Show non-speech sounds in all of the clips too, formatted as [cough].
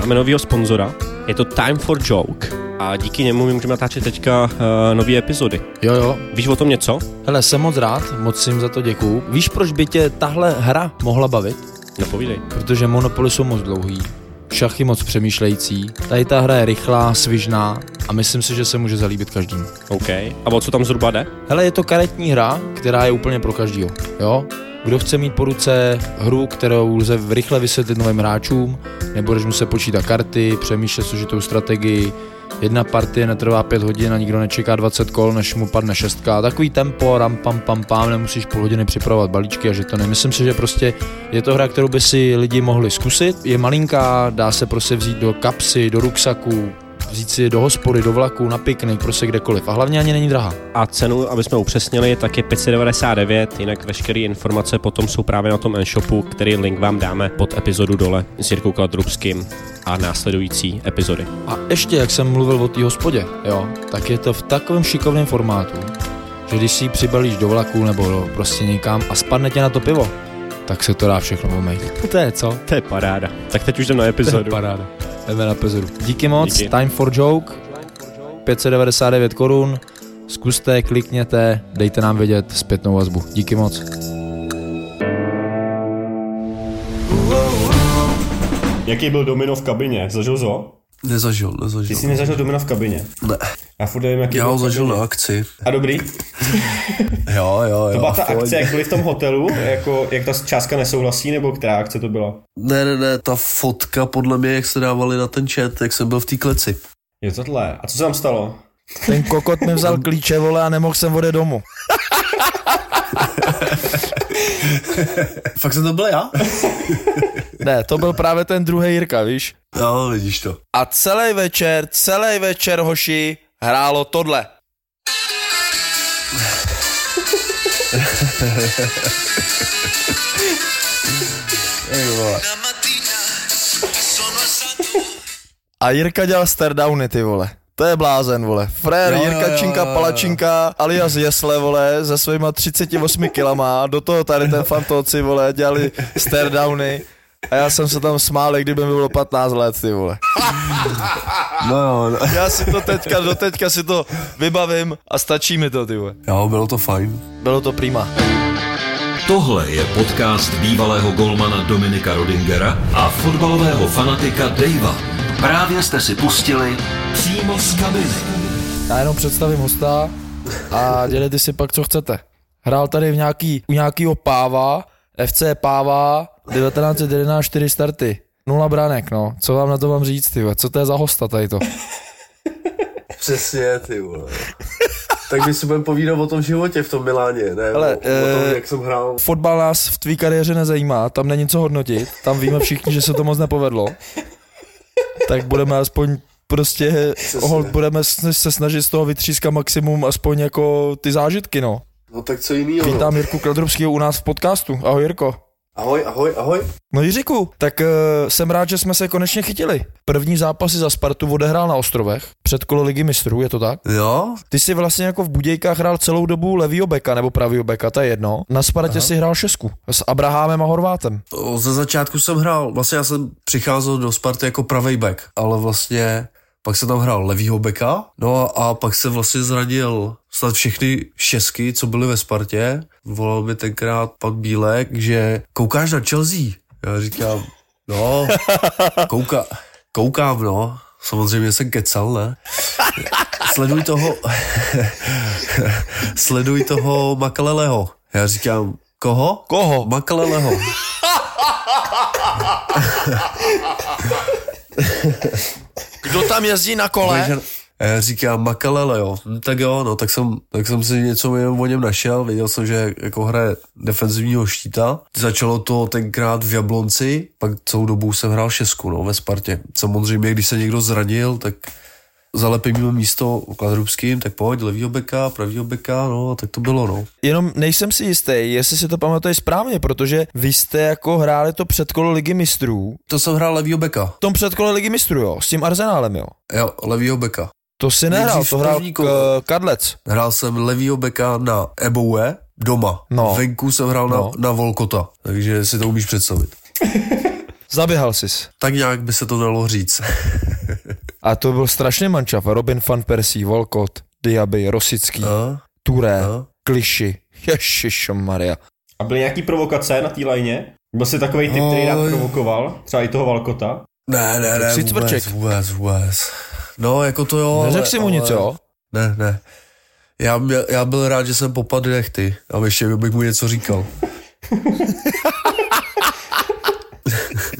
máme novýho sponzora, je to Time for Joke a díky němu my můžeme natáčet teďka uh, nové epizody. Jo, jo. Víš o tom něco? Hele, jsem moc rád, moc jim za to děkuju. Víš, proč by tě tahle hra mohla bavit? Nepovídej. Protože monopoly jsou moc dlouhý, šachy moc přemýšlející, tady ta hra je rychlá, svižná a myslím si, že se může zalíbit každému. OK. A o co tam zhruba jde? Hele, je to karetní hra, která je úplně pro každýho, jo? Kdo chce mít po ruce hru, kterou lze rychle vysvětlit novým hráčům, nebudeš muset počítat karty, přemýšlet složitou strategii, jedna partie netrvá 5 hodin a nikdo nečeká 20 kol, než mu padne šestka. Takový tempo, ram pam pam pam, nemusíš půl hodiny připravovat balíčky a že to nemyslím si, že prostě je to hra, kterou by si lidi mohli zkusit. Je malinká, dá se prostě vzít do kapsy, do ruksaku, vzít si do hospody, do vlaku, na piknik, prostě kdekoliv. A hlavně ani není drahá. A cenu, aby jsme upřesnili, tak je 599, jinak veškeré informace potom jsou právě na tom e-shopu, který link vám dáme pod epizodu dole s Jirkou Kladrubským a následující epizody. A ještě, jak jsem mluvil o té hospodě, jo, tak je to v takovém šikovném formátu, že když si ji přibalíš do vlaku nebo do, prostě někam a spadne tě na to pivo, tak se to dá všechno omejit. [laughs] To je co? To je paráda. Tak teď už jdem na epizodu. paráda. Jdeme na epizodu. Díky moc, Díky. Time for Joke, 599 korun, zkuste, klikněte, dejte nám vědět zpětnou vazbu. Díky moc. Jaký byl Domino v kabině? Zažil jsi ho? Nezažil, Ty nezažil. jsi nezažil Domino v kabině. Ne. Já furt nevím, jaký Já ho zažil kabině. na akci. A dobrý? [laughs] Jo, jo, jo. To byla ta akce, jak byli v tom hotelu, jako, jak ta částka nesouhlasí, nebo která akce to byla? Ne, ne, ne, ta fotka podle mě, jak se dávali na ten chat, jak jsem byl v té kleci. Je tohle. A co se tam stalo? Ten kokot mi vzal klíče, vole, a nemohl jsem odejít domů. [laughs] [laughs] Fakt jsem to byl já? [laughs] Ne, to byl právě ten druhý Jirka, víš? Jo, vidíš to. A celý večer, celý večer, hoši, hrálo tohle. [laughs] A Jirka dělal stardowny, ty vole. To je blázen, vole. Frér, Jo, Jirka jo, Činka, jo, jo. Palačinka, alias Jesle, vole, se svýma 38 kilama. Do toho tady ten fantoci, vole, dělali stardowny. A já jsem se tam smál, kdyby mi bylo 15 let, ty vole. No jo, no. Já si to teďka, do teďka si to vybavím a stačí mi to, ty vole. jo, bylo to fajn. Bylo to prima. Tohle je podcast bývalého golmana Dominika Rodingera a fotbalového fanatika Davea. Právě jste si pustili přímo z kabiny. Já jenom představím hosta a dělejte si pak, co chcete. Hrál tady v nějaký, u nějakýho Páva, FC Páva, 1911 4 starty. Nula branek, no. Co vám na to mám říct, ty? Co to je za hosta tady to? [laughs] Přesně, ty vole. tak my si budeme povídat o tom životě v tom Miláně, ne? Hele, o, o tom, eh, jak jsem hrál. Fotbal nás v tvý kariéře nezajímá, tam není co hodnotit, tam víme všichni, že se to moc nepovedlo. Tak budeme aspoň prostě, ohol, budeme se snažit z toho vytřískat maximum aspoň jako ty zážitky, no. No tak co jinýho, Vítám. Jirku Kladrubského u nás v podcastu. Ahoj Jirko. Ahoj, ahoj, ahoj. No Jiříku, tak uh, jsem rád, že jsme se konečně chytili. První zápasy za Spartu odehrál na Ostrovech, před kolo ligy mistrů, je to tak? Jo, Ty jsi vlastně jako v Budějkách hrál celou dobu levýho beka nebo pravýho beka, to je jedno. Na Spartě Aha. si hrál šesku s Abrahamem a Horvátem. O, Ze začátku jsem hrál, vlastně já jsem přicházel do Sparty jako pravej back, ale vlastně pak jsem tam hrál levýho beka, no a, a pak se vlastně zranil snad všechny šesky, co byly ve Spartě. Volal mi tenkrát pan Bílek, že koukáš na Chelsea. Já říkám, no, kouka, koukám, no. Samozřejmě jsem kecal, ne? Sleduj toho, [laughs] sleduj toho Makaleleho. Já říkám, koho? Koho? Makaleleho. Kdo tam jezdí na kole? A já říkám, Makalele, jo. No, tak jo, no, tak jsem, tak jsem si něco o něm našel, viděl jsem, že jako hraje defenzivního štíta. Začalo to tenkrát v Jablonci, pak celou dobu jsem hrál šestku, no, ve Spartě. Samozřejmě, když se někdo zranil, tak zalepím mimo místo Kladrubským, tak pojď, levýho beka, pravýho beka, no, a tak to bylo, no. Jenom nejsem si jistý, jestli si to pamatuješ správně, protože vy jste jako hráli to předkolo ligy mistrů. To jsem hrál levýho beka. V tom předkole ligy mistrů, jo, s tím Arzenálem, jo. Jo, levýho beka. To si nehrál, to hrál k. Kadlec. Hrál jsem levýho beka na Eboue, doma. No. Venku jsem hrál No. na, na Volkota, takže si to umíš představit. [laughs] Zaběhal sis. Tak nějak by se to dalo říct. [laughs] A to byl strašně mančav. Robin van Persie, Volkot, Diaby, Rosický, A? Touré, A? Kliši. Maria. A byly nějaký provokace na té lajně? Byl jsi takový typ, který rád Oj. provokoval? Třeba i toho Valkota? Ne, ne, ne, vůbec, vůbec, vůbec. No, jako to jo. Neřekl ale- si mu ale- nic, jo? Ne, ne. Já, já byl rád, že jsem popadl nechty a ještě bych mu něco říkal.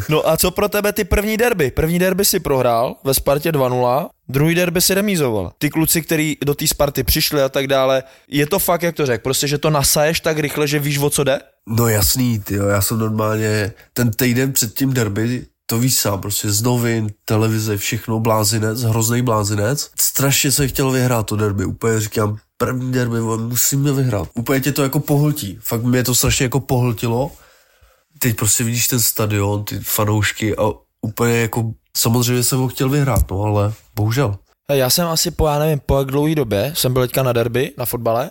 No a co pro tebe ty první derby? První derby si prohrál ve Spartě 2-0, druhý derby si remízoval. Ty kluci, kteří do té Sparty přišli a tak dále, je to fakt, jak to řekl, prostě, že to nasaješ tak rychle, že víš, o co jde? No jasný, tyjo, já jsem normálně ten týden před tím derby, to víš sám, prostě z novin, televize, všechno, blázinec, hrozný blázinec. Strašně jsem chtěl vyhrát to derby, úplně říkám, první derby, musíme vyhrát. Úplně tě to jako pohltí, fakt mě to strašně jako pohltilo. Teď prostě vidíš ten stadion, ty fanoušky a úplně jako, samozřejmě jsem ho chtěl vyhrát, no ale bohužel. Já jsem asi po, já nevím, po jak dlouhé době, jsem byl teďka na derby, na fotbale,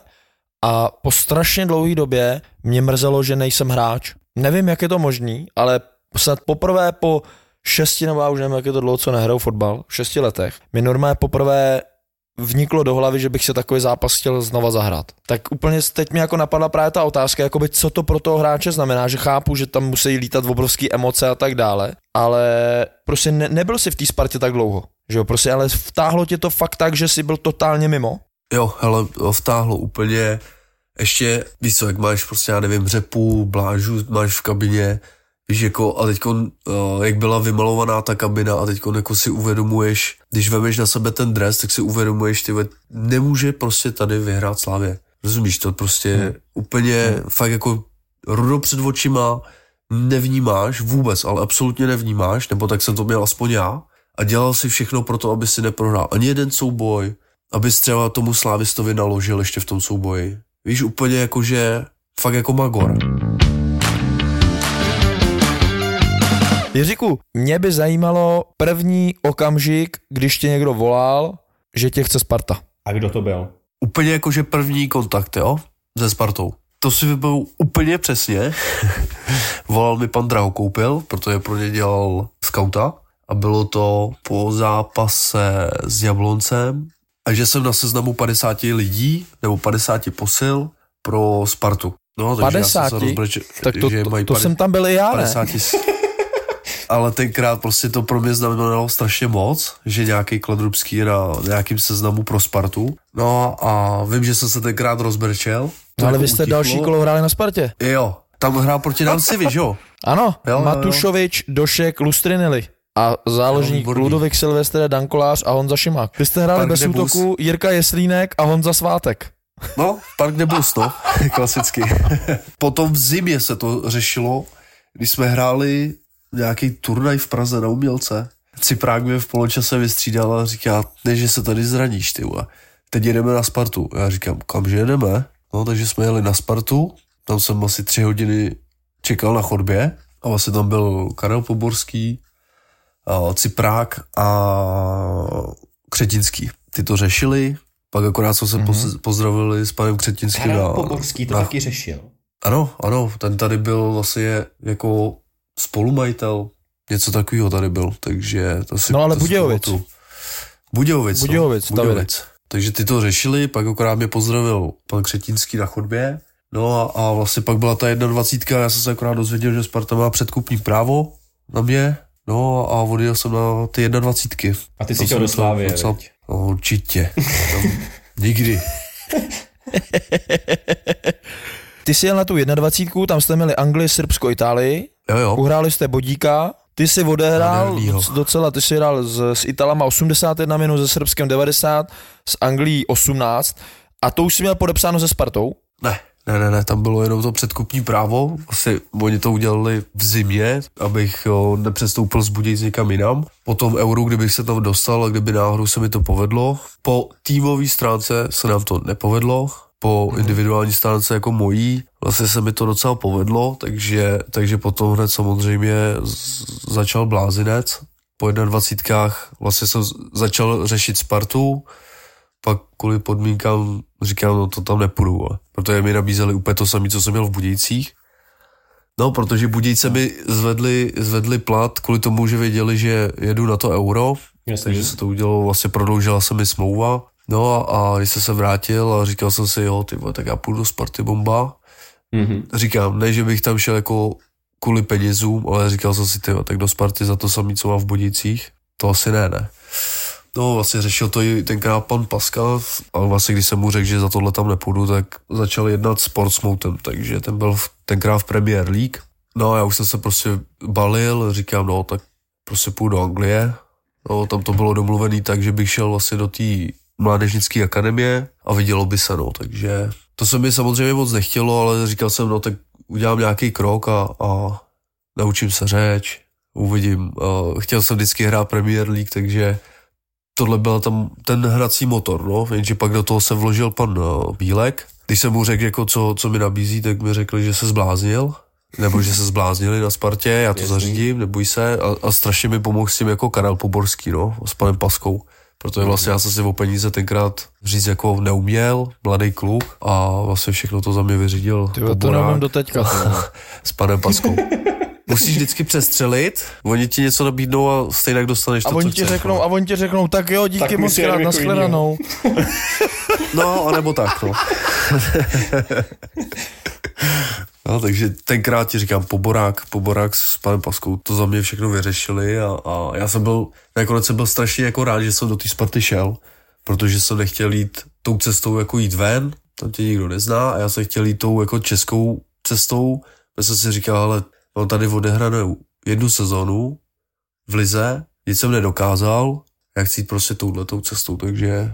a po strašně dlouhé době mě mrzelo, že nejsem hráč. Nevím, jak je to možný, ale snad poprvé po šesti, nebo já už nevím, jak je to dlouho, co nehraju fotbal, v šesti letech, mi normálně poprvé vniklo do hlavy, že bych se takový zápas chtěl znova zahrát. Tak úplně teď mi jako napadla právě ta otázka, jakoby co to pro toho hráče znamená, že chápu, že tam musí lítat obrovský emoce a tak dále, ale prostě ne, nebyl si v té Spartě tak dlouho, že jo, prostě ale vtáhlo tě to fakt tak, že jsi byl totálně mimo. Jo, hele, vtáhlo úplně, ještě, víš co, jak máš prostě, já nevím, řepu, blážu, máš v kabině, víš, jako, a teď, uh, jak byla vymalovaná ta kabina a teď jako si uvědomuješ, když vemeš na sebe ten dres, tak si uvědomuješ, ty nemůže prostě tady vyhrát Slávě. Rozumíš to prostě hmm. úplně, hmm. fakt jako rudo před očima, nevnímáš vůbec, ale absolutně nevnímáš, nebo tak jsem to měl aspoň já, a dělal si všechno pro to, aby si neprohrál ani jeden souboj, abys třeba tomu slávistovi naložil ještě v tom souboji. Víš, úplně jako, že fakt jako magor. Jiříku, mě by zajímalo první okamžik, když tě někdo volal, že tě chce Sparta. A kdo to byl? Úplně jako, že první kontakt, jo, se Spartou. To si vybavu úplně přesně. [laughs] Volal mi pan Drahokoupil, protože pro ně dělal skauta a bylo to po zápase s Jabloncem a že jsem na seznamu 50 lidí nebo 50 posil pro Spartu. No, takže 50? Já jsem se rozbrečel, Tak to, že to, mají to pade- jsem tam byl i já, ne? 50 tis... [laughs] Ale tenkrát prostě to pro mě znamenalo strašně moc, že nějaký Kladrubský je na nějakým seznamu pro Spartu. No a vím, že jsem se tenkrát rozbrčel. No, ale jako vy jste utichlo. další kolo hráli na Spartě. Jo, tam hrál proti nám že jo? [laughs] Ano, Jo, jo, jo. Matušovič, Došek, Lustrinili. A záložník výborný. Ludovik Silvestr, Dankolář a Honza Šimák. Vy jste hráli Park bez útoku Jirka Jeslínek a Honza Svátek. No, Park de Bus, no, [laughs] klasicky. [laughs] Potom v zimě se to řešilo, když jsme hráli nějaký turnaj v Praze na umělce. Ciprák mě v poločase vystřídal a říká, ne, že se tady zraníš, ty vole. Teď jedeme na Spartu. Já říkám, kamže jedeme? No, takže jsme jeli na Spartu, tam jsem asi tři hodiny čekal na chodbě a vlastně tam byl Karel Poborský, Ciprák a Křetinský. Ty to řešili, pak akorát jsme se mm-hmm. pozdravili s panem Křetinským. Karel na- Poborský to na- taky řešil. Ano, ano, ten tady byl vlastně jako spolumajitel, něco takového tady byl, takže to si No ale to si Budějovic. pamatuju. Budějovic. Budějovic, no. Budějovic. Takže ty to řešili, pak akorát mě pozdravil pan Křetínský na chodbě. No a, a vlastně pak byla ta 21. Já jsem se akorát dozvěděl, že Sparta má předkupní právo na mě. No a odjel jsem na ty 21. A ty jsi Tam chtěl do viď? No, určitě. Tam, [laughs] nikdy. Ty jsi jel na tu 21, tam jste měli Anglii, Srbsko, Itálii, Jo, jo. uhráli jste bodíka, ty jsi odehrál docela, ty jsi hrál s, s Italama 81 minut, se Srbskem 90, s Anglií 18 a to už jsi měl podepsáno se Spartou? Ne, ne, ne, ne, tam bylo jenom to předkupní právo. Asi oni to udělali v zimě, abych jo, nepřestoupil z Budějc někam jinam. Po tom euru, kdybych se tam dostal a kdyby náhodou se mi to povedlo. Po týmové stránce se nám to nepovedlo, po individuální stránce jako mojí, vlastně se mi to docela povedlo, takže, takže potom hned samozřejmě začal blázinec. Po 21. vlastně jsem začal řešit Spartu, pak kvůli podmínkám říkám, no to tam nepůjdu, ale, protože mi nabízeli úplně to samé, co jsem měl v Budějcích. No, protože Budějce mi zvedli, zvedli plat kvůli tomu, že věděli, že jedu na to euro, Jasně. takže se to udělalo, vlastně prodloužila se mi smlouva. No a, když jsem se vrátil a říkal jsem si, jo, ty vole, tak já půjdu do Sparty bomba. Mhm. Říkám, ne, že bych tam šel jako kvůli penězům, ale říkal jsem si, ty tak do Sparty za to samé, co mám v Budějcích, to asi ne, ne. No, vlastně řešil to i tenkrát pan Pascal, ale vlastně když jsem mu řekl, že za tohle tam nepůjdu, tak začal jednat s Portsmouthem, takže ten byl v, tenkrát v Premier League. No a já už jsem se prostě balil, říkám, no tak prostě půjdu do Anglie. No, tam to bylo domluvený tak, že bych šel vlastně do té mládežnické akademie a vidělo by se, no, takže to se mi samozřejmě moc nechtělo, ale říkal jsem, no tak udělám nějaký krok a, a naučím se řeč, uvidím. Uh, chtěl jsem vždycky hrát Premier League, takže tohle byl tam ten hrací motor, no, jenže pak do toho se vložil pan uh, Bílek. Když jsem mu řekl, jako co, co mi nabízí, tak mi řekli, že se zbláznil, nebo že se zbláznili na Spartě, já to Jasný. zařídím, neboj se a, a strašně mi pomohl s tím jako Karel Poborský, no, s panem Paskou. Protože vlastně já jsem si o peníze tenkrát říct jako neuměl, mladý kluk a vlastně všechno to za mě vyřídil Ty to nemám do teďka. [laughs] s panem Paskou. Musíš vždycky přestřelit, oni ti něco nabídnou a stejně dostaneš A to, oni co ti řeknou, no. a oni ti řeknou, tak jo, díky Tak moc krát, jako nashledanou. [laughs] [laughs] No, anebo tak, no. No, takže tenkrát ti říkám, poborák, poborák s panem Paskou, to za mě všechno vyřešili a, a já jsem byl, nakonec jsem byl strašně jako rád, že jsem do té Sparty šel, protože jsem nechtěl jít tou cestou jako jít ven, tam tě nikdo nezná a já jsem chtěl jít tou jako českou cestou, já jsem si říkal, ale mám tady odehranou jednu sezonu v Lize, nic jsem nedokázal, já chci jít prostě touhletou cestou, takže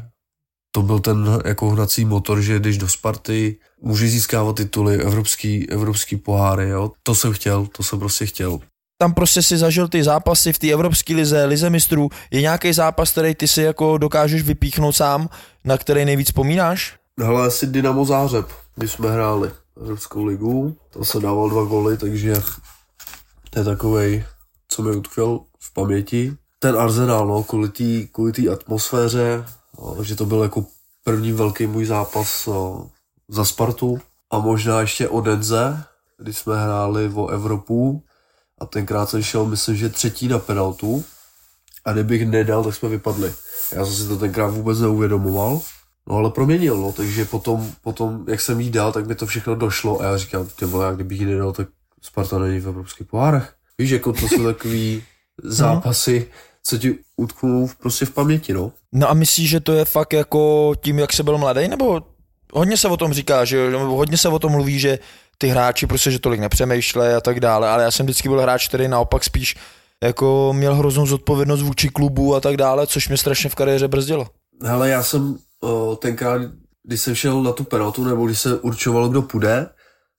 to byl ten jako hnací motor, že když do Sparty můžeš získávat tituly, evropský, evropský poháry, jo. To jsem chtěl, to jsem prostě chtěl. Tam prostě si zažil ty zápasy v té Evropské lize, lize mistrů. Je nějaký zápas, který ty si jako dokážeš vypíchnout sám, na který nejvíc vzpomínáš? Hele, asi Dynamo Zářeb, když jsme hráli Evropskou ligu, tam se dával dva goly, takže to je takovej, co mi utkvěl v paměti. Ten Arsenal, no, kvůli té atmosféře, že to byl jako první velký můj zápas no, za Spartu a možná ještě o Denze, když jsme hráli o Evropu a tenkrát jsem šel, myslím, že třetí na penaltu a kdybych nedal, tak jsme vypadli. Já jsem si to tenkrát vůbec neuvědomoval, No ale proměnil, no, takže potom, potom, jak jsem jí dal, tak mi to všechno došlo a já říkám, ty vole, kdybych jí nedal, tak Sparta není v evropských pohárech. Víš, jako to jsou takový [laughs] zápasy, co ti utknou v- prostě v paměti, no. No a myslíš, že to je fakt jako tím, jak jsi byl mladý, nebo hodně se o tom říká, že hodně se o tom mluví, že ty hráči prostě, že tolik nepřemýšlej a tak dále, ale já jsem vždycky byl hráč, který naopak spíš jako měl hroznou zodpovědnost vůči klubu a tak dále, což mě strašně v kariéře brzdilo. Hele, já jsem o, tenkrát, když jsem šel na tu penaltu, nebo když se určovalo, kdo půjde,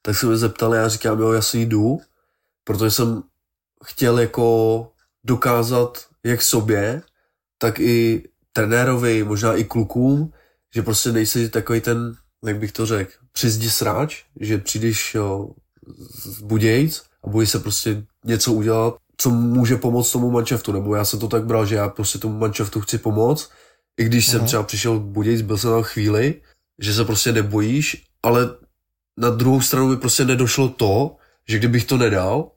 tak se mě zeptali, já říkám, jo, já si jdu, protože jsem chtěl jako dokázat jak sobě, tak i trenérovi, možná i klukům, že prostě nejsi takový ten, jak bych to řekl, přizdi sráč, že přijdeš jo, z Budějc a bojí se prostě něco udělat, co může pomoct tomu manšaftu, nebo já jsem to tak bral, že já prostě tomu manšaftu chci pomoct, i když jsem třeba přišel v Budějc, byl jsem tam chvíli, že se prostě nebojíš, ale na druhou stranu mi prostě nedošlo to, že kdybych to nedal,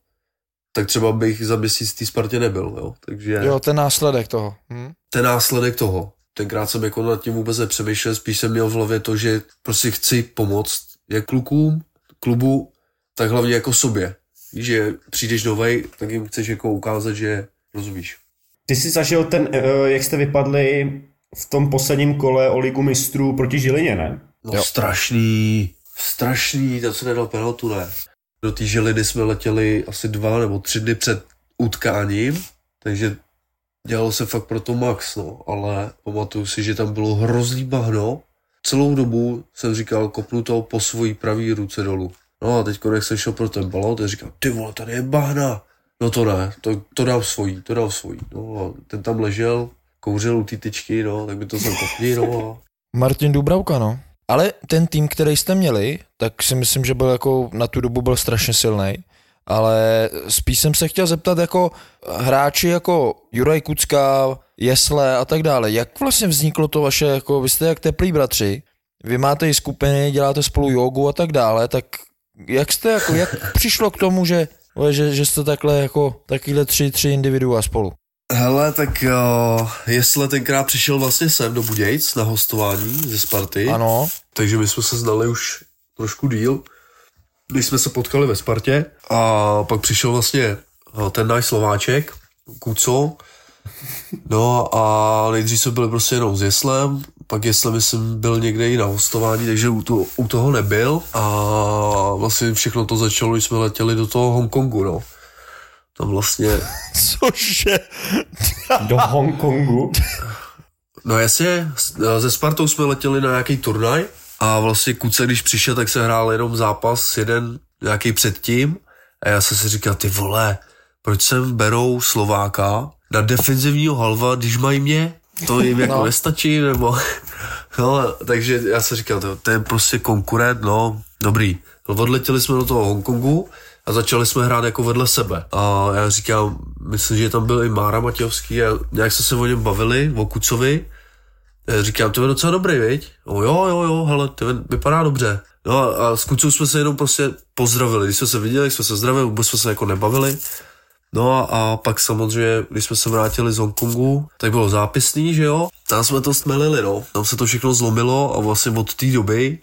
tak třeba bych za měsíc té Spartě nebyl, jo. Takže Jo, ten následek toho. Hm? ten následek toho. Tenkrát jsem jako nad tím vůbec nepřemýšlel, spíš jsem měl v hlavě to, že prostě chci pomoct jak klukům, klubu, tak hlavně jako sobě. Víš, že přijdeš novej, tak jim chceš jako ukázat, že rozumíš. Ty jsi zažil ten, eh, jak jste vypadli v tom posledním kole o ligu mistrů proti Žilině, ne? No Jo. strašný, strašný, tam se nedal penaltu, ne. Do té želiny jsme letěli asi dva nebo tři dny před utkáním, takže dělalo se fakt pro to max, no, ale pamatuju si, že tam bylo hrozný bahno. Celou dobu jsem říkal, kopnu to po svojí pravý ruce dolů. No a teď jak jsem šel pro ten balon, tak říkal, ty vole, tady je bahna. No to ne, to, to dám svojí, to dám svojí. No a ten tam ležel, kouřil u té tyčky, no, tak by to jsem kopni, no a Martin Dubravka, no. Ale ten tým, který jste měli, tak si myslím, že byl jako na tu dobu byl strašně silný. Ale spíš jsem se chtěl zeptat jako hráči jako Juraj Kucka, Jesle a tak dále. Jak vlastně vzniklo to vaše, jako vy jste jak teplí bratři, vy máte i skupiny, děláte spolu jogu a tak dále, tak jak jste jako, jak přišlo k tomu, že, že, že jste takhle jako takovýhle tři, tři individua spolu? Hele, tak uh, Jesle tenkrát přišel vlastně sem do Budějc na hostování ze Sparty. Ano, Takže my jsme se znali už trošku díl, když jsme se potkali ve Spartě. A pak přišel vlastně eh, ten náš Slováček, Kuco. No a nejdřív jsme byli prostě jenom s Jeslem, pak Jesle myslím byl někde i na hostování, takže u, to, u toho nebyl. A vlastně všechno to začalo, když jsme letěli do toho Hongkongu, no. Tam vlastně [laughs] cože? Do Hongkongu. No jasně, ze Spartou jsme letěli na nějaký turnaj a vlastně Kuce, když přišel, tak se hrál jenom zápas jeden nějaký předtím a já jsem si říkal, ty vole, proč sem berou Slováka na defenzivního halva, když mají mě? To jim jako No. nestačí, nebo... [laughs] No, takže já jsem říkal, to, to je prostě konkurent, no, dobrý. Odletěli jsme do toho Hongkongu a začali jsme hrát jako vedle sebe. A já říkám, myslím, že tam byl i Mára Matějovský a nějak jsme se o něm bavili, o Kucovi. Já Říkám, to je docela dobrý, viď? O, jo, jo, jo, hele, to vypadá dobře. No a, a s Kucou jsme se jenom prostě pozdravili. Když jsme se viděli, jsme se zdravili, vůbec jsme se jako nebavili. No a, a pak samozřejmě, když jsme se vrátili z Hongkongu, tak bylo zápisný, že jo? Tam jsme to stmelili, no. Tam se to všechno zlomilo a vlastně od té doby,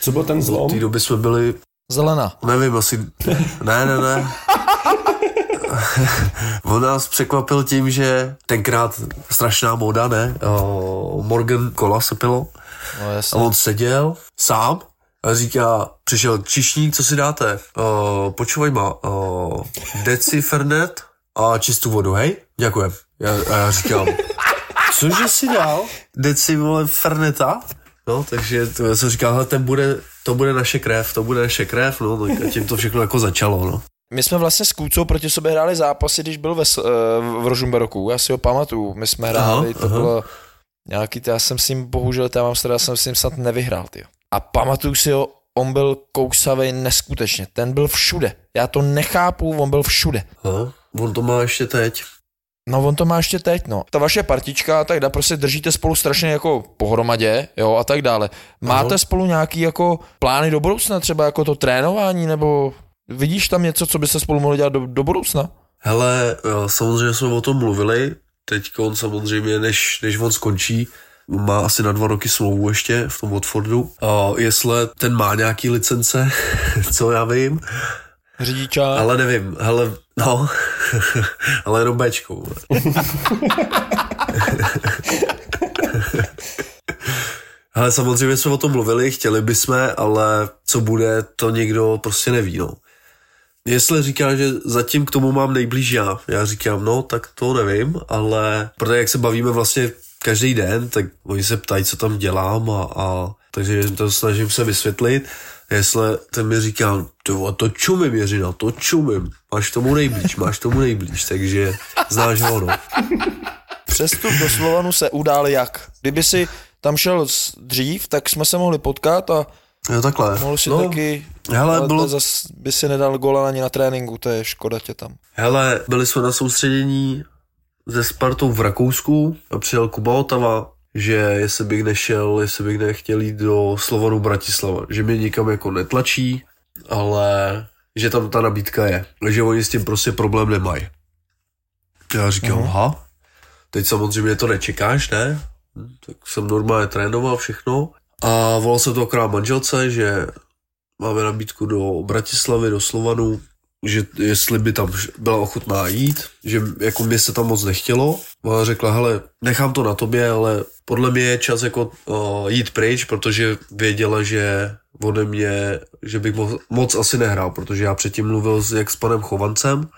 Co byl ten od zlom? té doby jsme byli Zelena. Nevím, asi... Ne, ne, ne. [laughs] On nás překvapil tím, že tenkrát strašná moda, ne? O, Morgan Cola se pilo. No A jasně. on seděl sám a říká, přišel čišník, co si dáte? O, počúvaj ma, o, deci fernet a čistou vodu, hej? Děkujem. Já, a já říkám, cože si dal? Deci, vole, ferneta? No, takže to, já jsem říkal, hele, ten bude, to bude naše krev, to bude naše krev, no, tak a tím to všechno jako začalo, no. My jsme vlastně s Kůcou proti sobě hráli zápasy, když byl ve, eh, v Rožumberoku, já si ho pamatuju. My jsme hráli, Aha, to aha. bylo nějaký, já jsem s ním, bohužel, já mám já jsem s ním snad nevyhrál, tyjo. A pamatuju si ho, on byl kousavej neskutečně, ten byl všude. Já to nechápu, on byl všude. Aha. On to má ještě teď. No on to má ještě teď, no. Ta vaše partička a tak dále, prostě držíte spolu strašně jako pohromadě, jo, a tak dále. Máte Aha. spolu nějaký jako plány do budoucna, třeba jako to trénování, nebo vidíš tam něco, co byste spolu mohli dělat do, do budoucna? Hele, eh, samozřejmě jsme o tom mluvili, teď on samozřejmě, než, než on skončí, má asi na dva roky smlouvu ještě v tom Watfordu. A jestli ten má nějaký licence, [laughs] co já vím, Řidiča. ale nevím, hele, no, [laughs] ale jenom Bčkou. Ale [laughs] samozřejmě jsme o tom mluvili, chtěli bychom, ale co bude, to nikdo prostě neví, no. Jestli říká, že zatím k tomu mám nejblíž já, já říkám, no, tak to nevím, ale protože jak se bavíme vlastně každý den, tak oni se ptají, co tam dělám a, a takže to snažím se vysvětlit. Jestli ten mi říká, to, to čumím, Jiřina, to čumím, máš tomu nejblíž, máš tomu nejblíž, takže znáš ho, no. Přestup do Slovanu se udál jak? Kdyby si tam šel dřív, tak jsme se mohli potkat a Jo, takhle. mohl si no, taky... hele, ale bylo- zas by si nedal gola ani na tréninku, to je škoda tě tam. Hele, byli jsme na soustředění ze Spartou v Rakousku a přijel Kuba Otava, že jestli bych nešel, jestli bych nechtěl jít do Slovanu Bratislava, že mě nikam jako netlačí, ale že tam ta nabídka je, že oni s tím prostě problém nemají. Já říkám, uh-huh. aha, teď samozřejmě to nečekáš, ne? Tak jsem normálně trénoval všechno a volal jsem to akorát manželce, že máme nabídku do Bratislavy, do Slovanu, že jestli by tam byla ochotná jít, že jako mě se tam moc nechtělo. Ona řekla, hele, nechám to na tobě, ale podle mě je čas jako uh, jít pryč, protože věděla, že ode mě, že bych moc, moc asi nehrál, protože já předtím mluvil s, jak s panem Chovancem,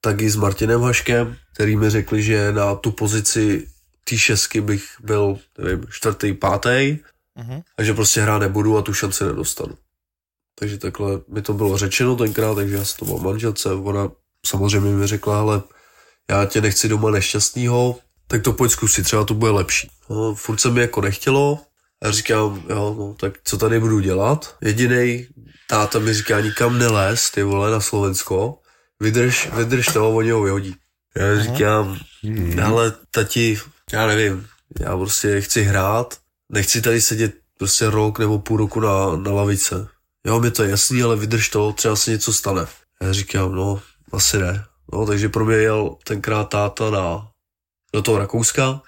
tak i s Martinem Haškem, který mi řekli, že na tu pozici té šestky bych byl, nevím, čtvrtý, pátý Mhm. a že prostě hrát nebudu a tu šanci nedostanu. Takže takhle mi to bylo řečeno tenkrát, takže já jsem to byl manželce, ona samozřejmě mi řekla, ale já tě nechci doma nešťastného, tak to pojď zkusit, třeba to bude lepší. No, furt se mi jako nechtělo, a říkám, jo, no, tak co tady budu dělat? Jedinej táta mi říká, nikam nelez, ty vole, na Slovensko, vydrž, vydrž toho, oni ho vyhodí. Já říkám, ale tati, já nevím, já prostě chci hrát, nechci tady sedět prostě rok nebo půl roku na, na lavice. Jo, mi to je jasný, ale vydrž to, třeba se něco stane. Já říkám, no, asi ne. No, takže pro mě jel tenkrát táta na, do toho Rakouska.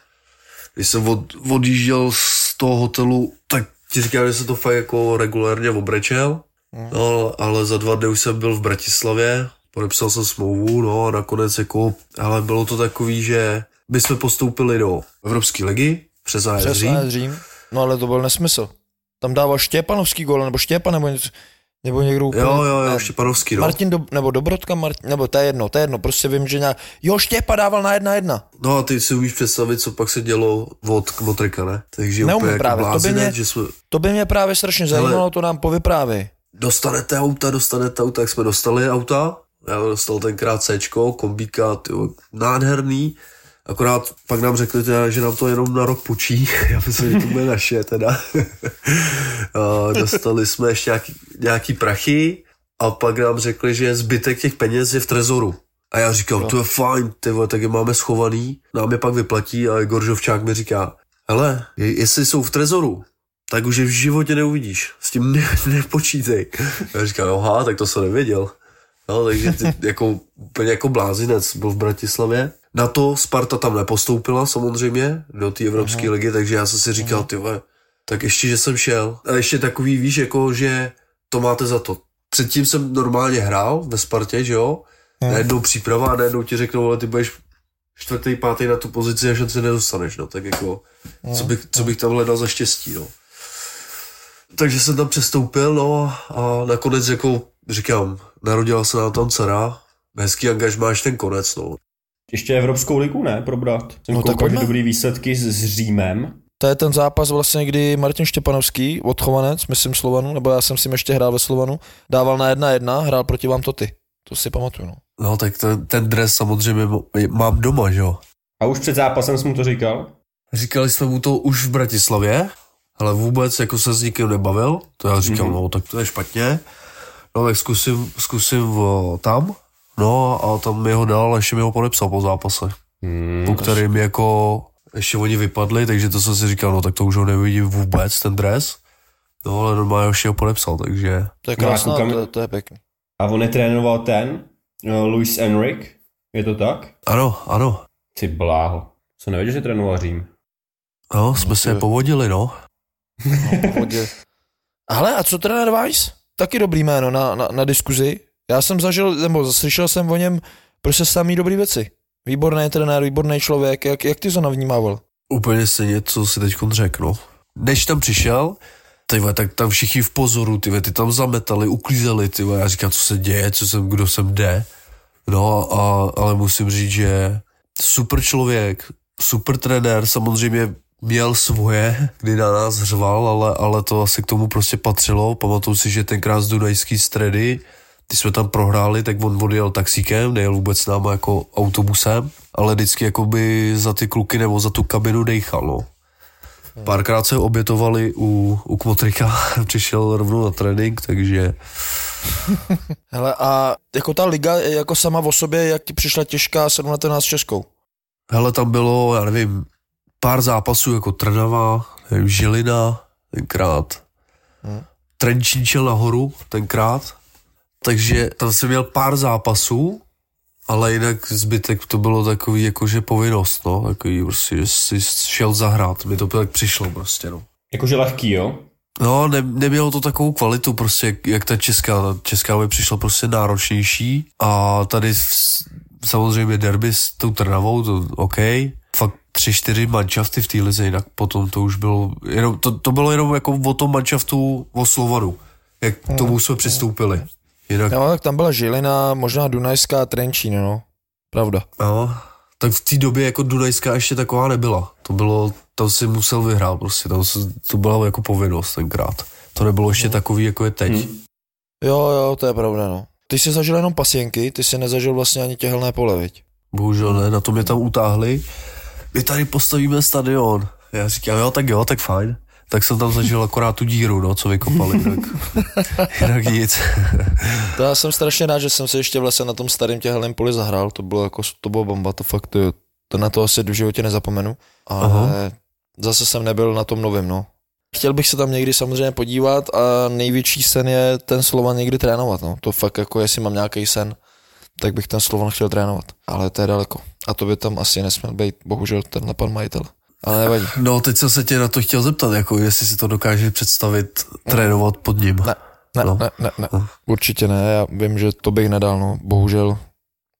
Když jsem od, odjížděl z toho hotelu, tak ti říkám, že se to fakt jako regulérně obrečel. No, ale za dva dny už jsem byl v Bratislavě, podepsal jsem smlouvu, no a nakonec jako, ale bylo to takový, že my jsme postoupili do Evropské ligy přes AS Přes Řím. AS Řím. No ale to byl nesmysl. Tam dával Štěpanovský gol, nebo Štěpan, nebo něco, nebo někdo úplně... Jo, jo, jo, ne, Štěpanovský, no. Martin do, nebo Dobrodka, Martin, nebo to je jedno, to je jedno, prostě vím, že nějak, jo, Štěpa dával na jedna jedna. No a ty si umíš představit, co pak se dělo od Kmotrika, ne? Takže Neumím úplně jako právě, to by blázinec, mě- že jsme, To by mě právě strašně zajímalo, to nám povyprávy. dostanete auta, dostanete auta, jak jsme dostali auta. Já dostal tenkrát C, kombíka, tyjo, nádherný. Akorát pak nám řekli, teda, že nám to jenom na rok půjčí. [laughs] Já myslím, že to bude naše teda. [laughs] a dostali jsme ještě nějaký, nějaký prachy a pak nám řekli, že zbytek těch peněz je v trezoru. A já říkám, to je fajn, ty vole, tak je máme schovaný, nám je pak vyplatí a Igor Žovčák mi říká, hele, je- jestli jsou v trezoru, tak už je v životě neuvidíš. S tím ne, [laughs] nepočítej. Já říkám, aha, tak to jsem nevěděl. No, takže ty, jako, úplně jako blázinec byl v Bratislavě. Na to Sparta tam nepostoupila samozřejmě do té Evropské ligy, takže já jsem si říkal, ty vole, tak ještě, že jsem šel. A ještě takový, víš, jako, že to máte za to. Předtím jsem normálně hrál ve Spartě, že jo? Najednou příprava a najednou ti řeknou, ale ty budeš čtvrtý, pátý na tu pozici a šanci nedostaneš, no, tak jako, co bych, co bych tam hledal za štěstí, no. Takže jsem tam přestoupil, no a nakonec jako říkám, narodila se nám tam dcera, hezký angažmá až ten konec, no. Ještě Evropskou ligu, ne, probrat? Jsem No, tak že pojďme. dobrý výsledky s, s Římem. To je ten zápas vlastně, kdy Martin Štěpanovský, odchovanec, myslím Slovanu, nebo já jsem si ještě hrál ve Slovanu, dával na jedna jedna, hrál proti vám to ty. To si pamatuju, no. No tak ten, ten dres samozřejmě mo- mám doma, že jo. A už před zápasem jsem mu to říkal? Říkali jsme mu to už v Bratislavě, ale vůbec jako se s nikým nebavil, to já říkal, mm-hmm. no tak to je špatně, no tak zkusím, zkusím o, tam, no a tam mi ho dal, a ještě mi ho podepsal po zápase, Hmm, po kterým jako ještě oni vypadli, takže to jsem si říkal, no tak to už ho nevidím vůbec, ten dres, no ale normálně ještě ho podepsal, takže To je No, krásná, koukám- to, to, je pěkný. A on netrénoval ten, uh, Luis Enrique, je to tak? ano, ano, Ty bláho. Co nevěděl, že trénoval Řím? no, jsme se je povodili, no. No. Ale a co trenér Weiss? Taky dobrý jméno na, na, na diskuzi. Já jsem zažil, nebo slyšel jsem o něm prostě samý dobrý věci. Výborný trenér, výborný člověk, jak, jak ty to navnímával? Úplně stejně, co si teď řekl, no. Než tam přišel, ty vole, tak tam všichni v pozoru, ty vole, ty tam zametali, uklízeli, ty vole, já říkám, co se děje, co jsem, kdo sem jde. No, a, ale musím říct, že super člověk, super trenér, samozřejmě měl svoje, kdy na nás řval, ale, ale to asi k tomu prostě patřilo. Pamatuju si, že tenkrát z Dunajský stredy, když jsme tam prohráli, tak on odjel taxíkem, nejel vůbec s náma jako autobusem, ale vždycky jakoby za ty kluky nebo za tu kabinu dejchal, no. Párkrát se obětovali u, u Kmotrika, [laughs] přišel rovnou na trénink, takže [laughs] Hele, a jako ta liga jako sama o sobě, jak ti přišla těžká srovnat nás s Českou? hele, tam bylo, já nevím, pár zápasů jako Trnava, nevím, Žilina tenkrát, Hmm. Trenčín šel nahoru tenkrát, takže tam jsem měl pár zápasů, ale jinak zbytek to bylo takový jakože povinnost, no, takový prostě, že jsi šel zahrát, mi to tak přišlo prostě, no. Jakože lehký, jo? No, ne, nemělo to takovou kvalitu prostě, jak, jak ta česká, ta česká mi přišla prostě náročnější a tady v- samozřejmě derby s tou Trnavou, to OK, fakt tři, čtyři manšafty v té lize, jinak potom to už bylo, jenom, to, to bylo jenom jako o tom manšaftu o Slovanu, jak k tomu jsme přistoupili. Jinak, No, tak tam byla Žilina, možná Dunajská Trenčín, no. Pravda. no, tak v té době jako Dunajská ještě taková nebyla. To bylo, tam si musel vyhrát prostě, tam se, to byla jako povinnost tenkrát. To nebylo ještě takový, jako je teď. Jo, jo, to je pravda, no. Ty jsi zažil jenom pasienky, ty jsi nezažil vlastně ani těhelné pole, viď? Bohužel ne, na to mě tam utáhli. My tady postavíme stadion. Já říkám, jo, tak jo, tak fajn. Tak jsem tam zažil akorát tu díru, no, co vykopali, jinak, [laughs] jinak nic. To já jsem strašně rád, že jsem se ještě vlastně na tom starém těhelném poli zahrál, to bylo jako, to bylo bomba, to fakt, to, to na to asi v životě nezapomenu, ale Aha. zase jsem nebyl na tom novém, no. Chtěl bych se tam někdy samozřejmě podívat a největší sen je ten Slovan někdy trénovat, no. To fakt jako, jestli mám nějaký sen, tak bych ten Slovan chtěl trénovat, ale to je daleko. A to by tam asi nesměl být, bohužel, tenhle pan majitel. Ale nevadí. No, teď jsem se tě na to chtěl zeptat, jako jestli si to dokáže představit trénovat pod ním. Ne. Ne, No. ne, ne, ne, určitě ne, já vím, že to bych nedal, no, bohužel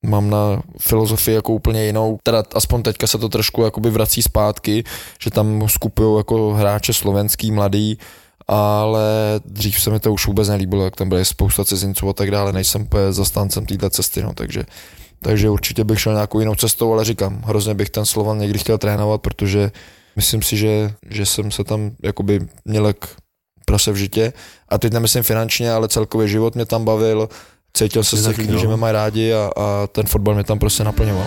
mám na filozofii jako úplně jinou, teda aspoň teďka se to trošku jakoby vrací zpátky, že tam skupují jako hráče slovenský, mladý, ale dřív se mi to už vůbec nelíbilo, jak tam byly spousta cizinců a tak dále, nejsem zastáncem této cesty, no, takže, takže určitě bych šel nějakou jinou cestou, ale říkám, hrozně bych ten Slovan někdy chtěl trénovat, protože myslím si, že, že jsem se tam jakoby měl jak prase v žitě a teď nemyslím finančně, ale celkově život mě tam bavil, cítil se z těch lidí, že mě mají rádi a, a ten fotbal mě tam prostě naplňoval.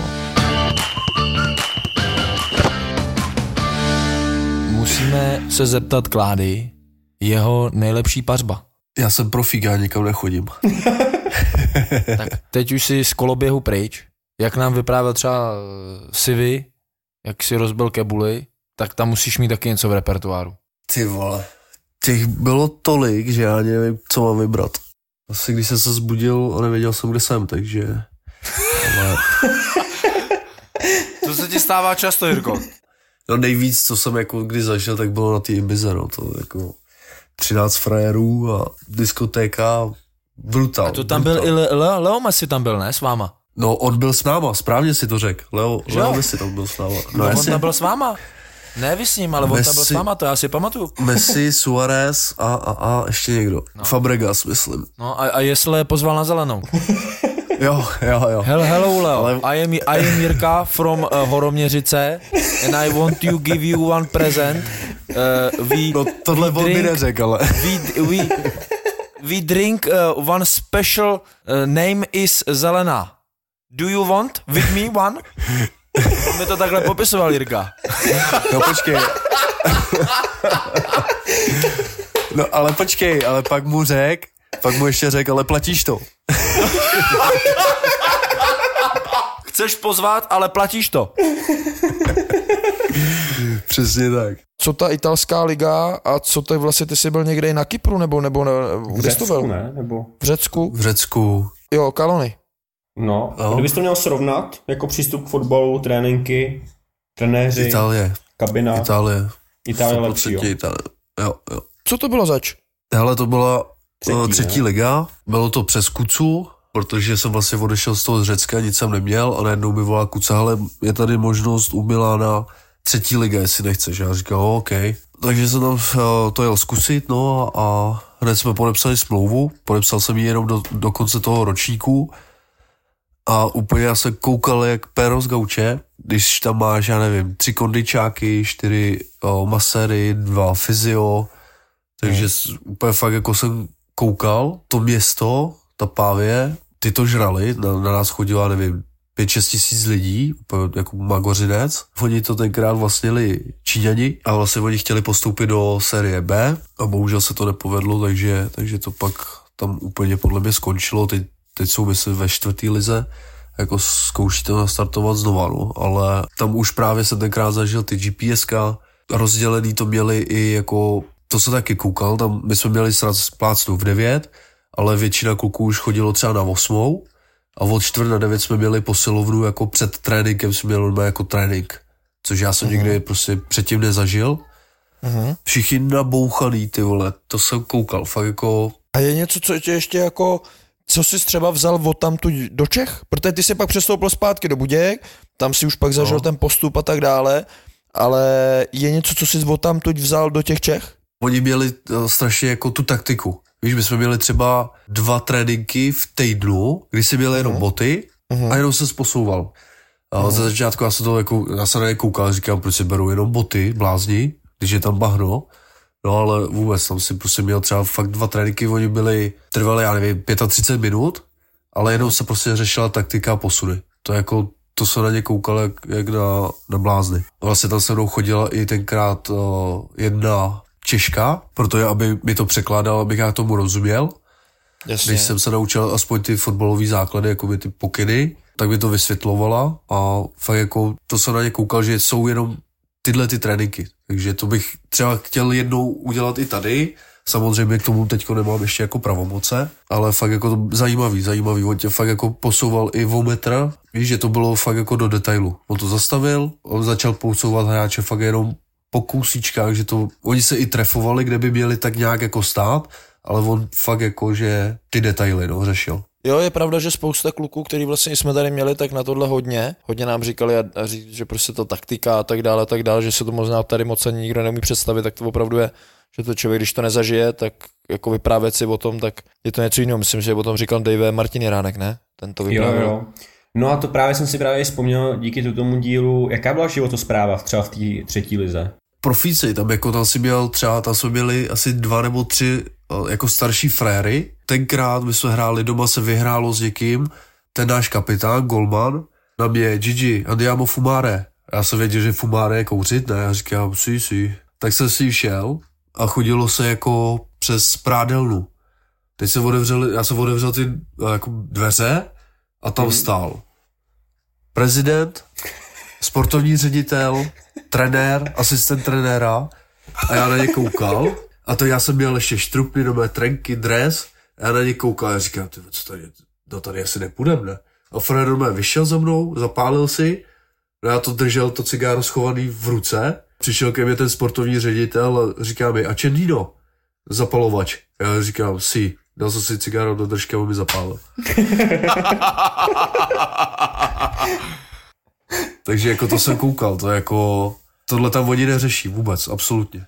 Musíme se zeptat Klády, jeho nejlepší pařba. Já jsem profík, já nikam nechodím. [laughs] [laughs] Tak teď už si z koloběhu pryč, jak nám vyprávěl třeba eh, Sivy, jak si rozbil kebuly, tak tam musíš mít taky něco v repertoáru. Ty vole. Těch bylo tolik, že já nevím, co mám vybrat. Asi když jsem se zbudil a nevěděl jsem, kde jsem, takže... Ale To se ti stává často, Jirko. no nejvíc, co jsem jako kdy zažil, tak bylo na té Ibize, no. To jako 13 frajerů a diskotéka. Brutál. A to tam byl brutál. i Le- Le- Leo Messi tam byl, ne, s váma? No, on byl s náma, správně si to řekl. Leo, Že Leo? Messi tam byl s náma. No, No, on tam byl s váma. Ne vy s ním, ale on tam byl s Messi- váma, to já si pamatuju. Messi, [laughs] Suarez a, a, a ještě někdo. No. Fabregas, myslím. No a, a jestli je pozval na zelenou. [laughs] Jo, jo, jo. Hello, hello Leo, Ale- I am, I am Jirka from uh, Horoměřice and I want to give you one present. Uh, we, No tohle on mi drink- neřekl, ale... we, we, we drink uh, one special uh, name is zelená. Do you want with me one? [laughs] On mi to takhle popisoval Jirka. [laughs] No počkej. [laughs] No ale počkej, ale pak mu řek, pak mu ještě řek, ale platíš to. Chceš pozvat, ale platíš to. [laughs] Přesně tak. Co ta italská liga a co to vlastně, ty jsi byl někde i na Kypru nebo, nebo ne, kde jsi to byl? ne? Nebo... V Řecku? V Řecku. Jo, Kalony. No, No. kdybys to měl srovnat, jako přístup k fotbalu, tréninky, trenéři, Itálie. kabina, Itálie. Itálie lepší, jo. 100% Itálie. Jo, jo. Co to bylo zač? Hele, to byla Třetí, třetí, třetí ne? liga, bylo to přes Kucu, protože jsem vlastně odešel z toho z Řecka, nic jsem neměl a najednou mi volá Kuca, ale je tady možnost u Milána třetí liga, jestli nechceš. Já říkal, oh, OK. Takže jsem tam eh, to jel zkusit, no a, hned jsme podepsali smlouvu, podepsal jsem ji jenom do, do konce toho ročníku a úplně já jsem koukal jak péro z gauče, když tam máš, já nevím, tři kondičáky, čtyři o, maséry, dva fyzio, takže hmm. úplně fakt jako jsem koukal, to město, ta pávě, ty to žrali, na, na nás chodila, nevím, 5-6 tisíc lidí, jako magořinec. Oni to tenkrát vlastnili Číňani a vlastně oni chtěli postoupit do série B a bohužel se to nepovedlo, takže, takže to pak tam úplně podle mě skončilo. Teď, teď jsou myslím ve čtvrtý lize, jako zkouší to nastartovat znova, no. ale tam už právě jsem tenkrát zažil ty GPSK, rozdělený to měli i jako, to se taky koukal, tam my jsme měli sraz plácnu v 9 ale většina kluků už chodilo třeba na osmou a od čtvrt na devět jsme měli posilovnu jako před tréninkem jsme měli jako trénink, což já jsem uh-huh. nikdy prostě předtím nezažil. Uh-huh. Všichni nabouchaný, ty vole, to jsem koukal, fakt jako... A je něco, co tě ještě jako, co jsi třeba vzal od tam tu do Čech? Protože ty jsi pak přestoupil zpátky do Budějek, tam si už pak zažil no. ten postup a tak dále, ale je něco, co jsi od tam tuď vzal do těch Čech? Oni měli uh, strašně jako tu taktiku. Víš, my jsme měli třeba dva tréninky v týdnu, kdy si měl jenom uh-huh. boty uh-huh. a jenom se posouval. A uh-huh. za začátku já jsem to jako, já jsem na ně koukal, říkám, proč si berou jenom boty, blázni, když je tam bahno. No ale vůbec, tam si prostě měl třeba fakt dva tréninky, oni byli, trvali, já nevím, 35 minut, ale jenom se prostě řešila taktika a posuny. To jako, to se na ně koukal jak, jak na, na blázny. Vlastně tam se mnou chodila i tenkrát uh, jedna Češka, protože aby mi to překládal, abych já tomu rozuměl. Jasně. Když jsem se naučil aspoň ty fotbalové základy, jako by ty pokyny, tak mi to vysvětlovala a fakt jako to jsem na ně koukal, že jsou jenom tyhle ty tréninky. Takže to bych třeba chtěl jednou udělat i tady. Samozřejmě k tomu teď nemám ještě jako pravomoce, ale fakt jako to zajímavý, zajímavý. On tě fakt jako posouval i o metr, víš, že to bylo fakt jako do detailu. On to zastavil, on začal posouvat hráče fakt jenom po kousíčkách, že to, oni se i trefovali, kde by měli tak nějak jako stát, ale on fakt jako, že ty detaily, no, řešil. Jo, je pravda, že spousta kluků, který vlastně jsme tady měli, tak na tohle hodně. Hodně nám říkali a, a říct, že prostě to taktika a tak dále, a tak dále, že se to možná tady moc ani nikdo nemůže představit, tak to opravdu je, že to člověk, když to nezažije, tak jako vyprávět si o tom, tak je to něco jiného. Myslím, že o tom říkal Dave Martin Jiránek, ne? Ten to vyprávěl. Jo, jo. No a to právě jsem si právě vzpomněl díky tomu dílu, jaká byla životospráva třeba v té třetí lize? Profíci, tam jako tam si měl třeba, tam jsme měli asi dva nebo tři eh, jako starší fréry. Tenkrát my jsme hráli doma, se vyhrálo s někým, ten náš kapitán, Golman, na mě, Gigi, andiamo fumare. Já jsem věděl, že fumare je kouřit, ne, já říkám, si, si. Tak jsem si šel a chodilo se jako přes prádelnu. Teď se otevřeli, já jsem otevřel ty eh, jako dveře a tam mm. stál prezident, sportovní ředitel, trenér, asistent trenéra a já na ně koukal a to já jsem měl ještě štrupny, mé trenky, dres a já na ně koukal a říkám, ty, co tady, no tady asi nepůjdem, ne? A Fred mé vyšel za mnou, zapálil si, no já to držel, to cigáro schovaný v ruce, přišel ke mně ten sportovní ředitel a říká mi, a Čendino, zapalovač. Já říkám, si, dal jsem si cigáro do držky a on mi zapálil. [laughs] Takže jako to jsem koukal, to jako, tohle tam oni neřeší vůbec, absolutně.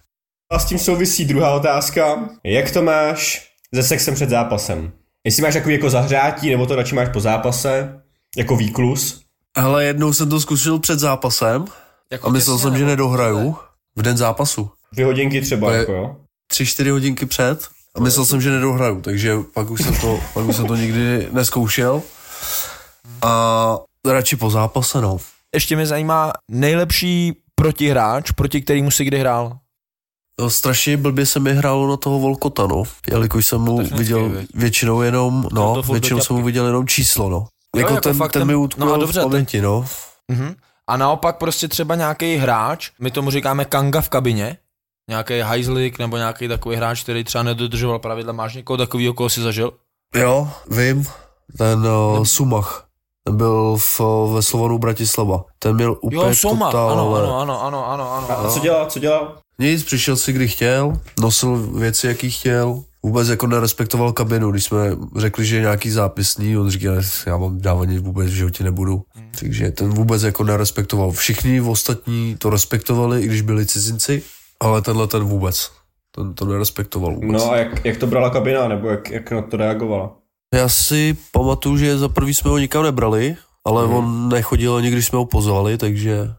A s tím souvisí druhá otázka. Jak to máš se sexem před zápasem? Jestli máš takový jako zahřátí, nebo to radši máš po zápase, jako výklus? Ale jednou jsem to zkusil před zápasem jako a myslel jsem, že nedohraju v den zápasu. Dvě hodinky třeba, jako jo? Tři, čtyři hodinky před a myslel jsem, že nedohraju, takže pak už jsem to, pak už jsem to nikdy neskoušel. A radši po zápase, no. Ještě mě zajímá nejlepší protihráč, proti kterému si kdy hrál? No, strašně blbě se mi hrálo na toho Volkota, no. Jelikož jsem mu viděl většinou jenom, no, většinou jsem mu viděl jenom číslo, no. Jo, jako, jako ten, fakt ten, ten mi utkul no a dobře, v paměti, no. Uh-huh. A naopak prostě třeba nějaký hráč, my tomu říkáme kanga v kabině, nějaký hajzlik nebo nějaký takový hráč, který třeba nedodržoval pravidla, máš někoho takového, koho si zažil? Jo, vím, ten uh, Sumach byl v, ve Slovanu Bratislava. Ten měl úplně Jo, Soma, totál, ano, ale- ano, ano, ano, ano, ano. A co dělal, co dělal? Nic, přišel si kdy chtěl, nosil věci, jaký chtěl, vůbec jako nerespektoval kabinu, když jsme řekli, že je nějaký zápisný, on říkal, já mám dávaně vůbec v životě nebudu. Hmm. Takže ten vůbec jako nerespektoval. Všichni ostatní to respektovali, i když byli cizinci, ale tenhle ten vůbec. Ten to nerespektoval vůbec. No a jak, jak to brala kabina, nebo jak, jak na to reagovala? Já si pamatuju, že za prvý jsme ho nikam nebrali, ale Mhm. on nechodil ani když jsme ho pozvali, takže,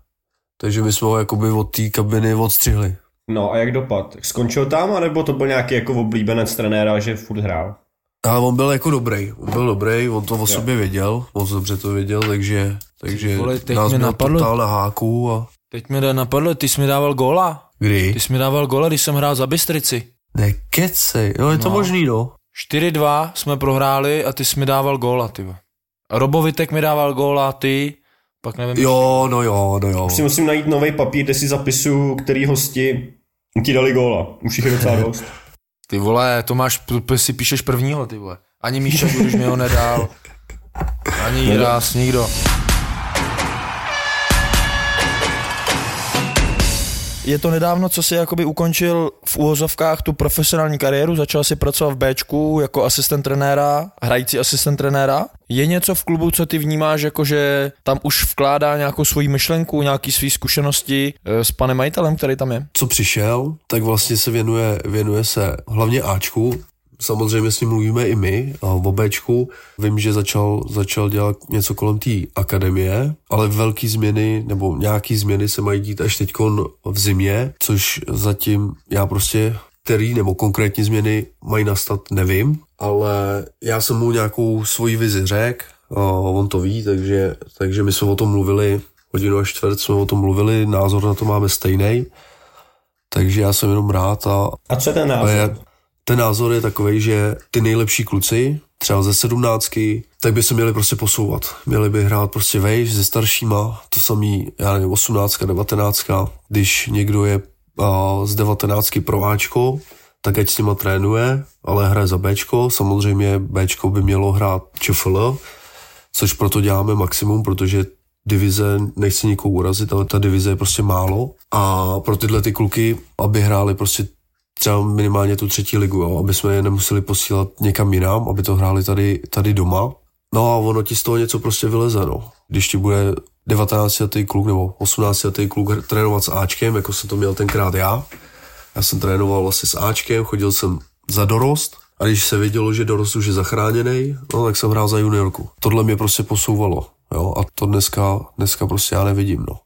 takže my jsme ho jakoby od té kabiny odstřihli. No a jak dopad? Skončil tam, anebo to byl nějaký jako oblíbenec trenéra, že furt hrál? Ale on byl jako dobrý, on byl dobrý, on to o sobě věděl, moc dobře to věděl, takže, takže vole, teď nás mě měl napadlo- na háku a Teď mi jde napadlo, ty jsi mi dával góla. Kdy? Ty jsi mi dával góla, když jsem hrál za Bystrici. Nekecej, no je to No. možný no. 4-2 jsme prohráli a ty jsi mi dával góla, ty. Robovitek mi dával góla, ty, pak nevím. Jo, no jo, no jo. Už si musím najít nový papír, kde si zapisuju, který hosti ti dali góla. Už jich je docela [laughs] dost. Ty vole, to máš, to si píšeš prvního, ty vole. Ani Míša, když mi ho nedal. Ani Jiras, nikdo. Je to nedávno, co si jakoby ukončil v úhozovkách tu profesionální kariéru, začal si pracovat v Bčku jako asistent trenéra, hrající asistent trenéra. Je něco v klubu, co ty vnímáš, jako že tam už vkládá nějakou svoji myšlenku, nějaký své zkušenosti eh, s panem majitelem, který tam je? Co přišel, tak vlastně se věnuje, věnuje se hlavně Ačku, Samozřejmě s ním mluvíme i my a v Bčku. Vím, že začal, začal dělat něco kolem té akademie, ale velké změny nebo nějaké změny se mají dít až teď v zimě, což zatím já prostě který nebo konkrétní změny mají nastat, nevím, ale já jsem mu nějakou svoji vizi řekl, on to ví, takže, takže my jsme o tom mluvili, hodinu a čtvrt jsme o tom mluvili, názor na to máme stejný, takže já jsem jenom rád. A, a co je ten názor? Je, ten názor je takový, že ty nejlepší kluci, třeba ze sedmnáctky, tak by se měli prostě posouvat. Měli by hrát prostě vejš se staršíma, to samý, já nevím, osmnáctka, devatenáctka. Když někdo je a, z devatenáctky pro Ačko, tak ať s nima trénuje, ale hraje za Bčko. Samozřejmě Bčko by mělo hrát ČFL, což proto děláme maximum, protože divize, nechci nikoho urazit, ale ta divize je prostě málo. A pro tyhle ty kluky, aby hráli prostě třeba minimálně tu třetí ligu, jo, aby jsme je nemuseli posílat někam jinam, aby to hráli tady, tady doma. No a ono ti z toho něco prostě vyleze, no. Když ti bude 19 letý kluk nebo 18 letý kluk trénovat s Ačkem, jako jsem to měl tenkrát já. Já jsem trénoval vlastně s Ačkem, chodil jsem za dorost a když se vědělo, že dorost už je zachráněný, no tak jsem hrál za juniorku. Tohle mě prostě posouvalo, jo, a to dneska, dneska prostě já nevidím, no.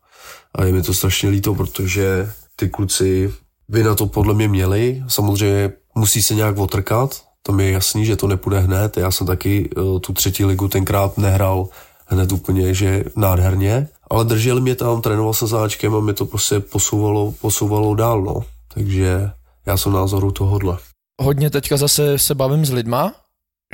A je mi to strašně líto, protože ty kluci by na to podle mě měli. Samozřejmě musí se nějak otrkat, to mi je jasný, že to nepůjde hned. Já jsem taky uh, tu třetí ligu tenkrát nehrál hned úplně, že nádherně, ale drželi mě tam, trénoval jsem záčkem a mě to prostě posouvalo, posouvalo dál, no. Takže já jsem názoru tohodle. Hodně teďka zase se bavím s lidma,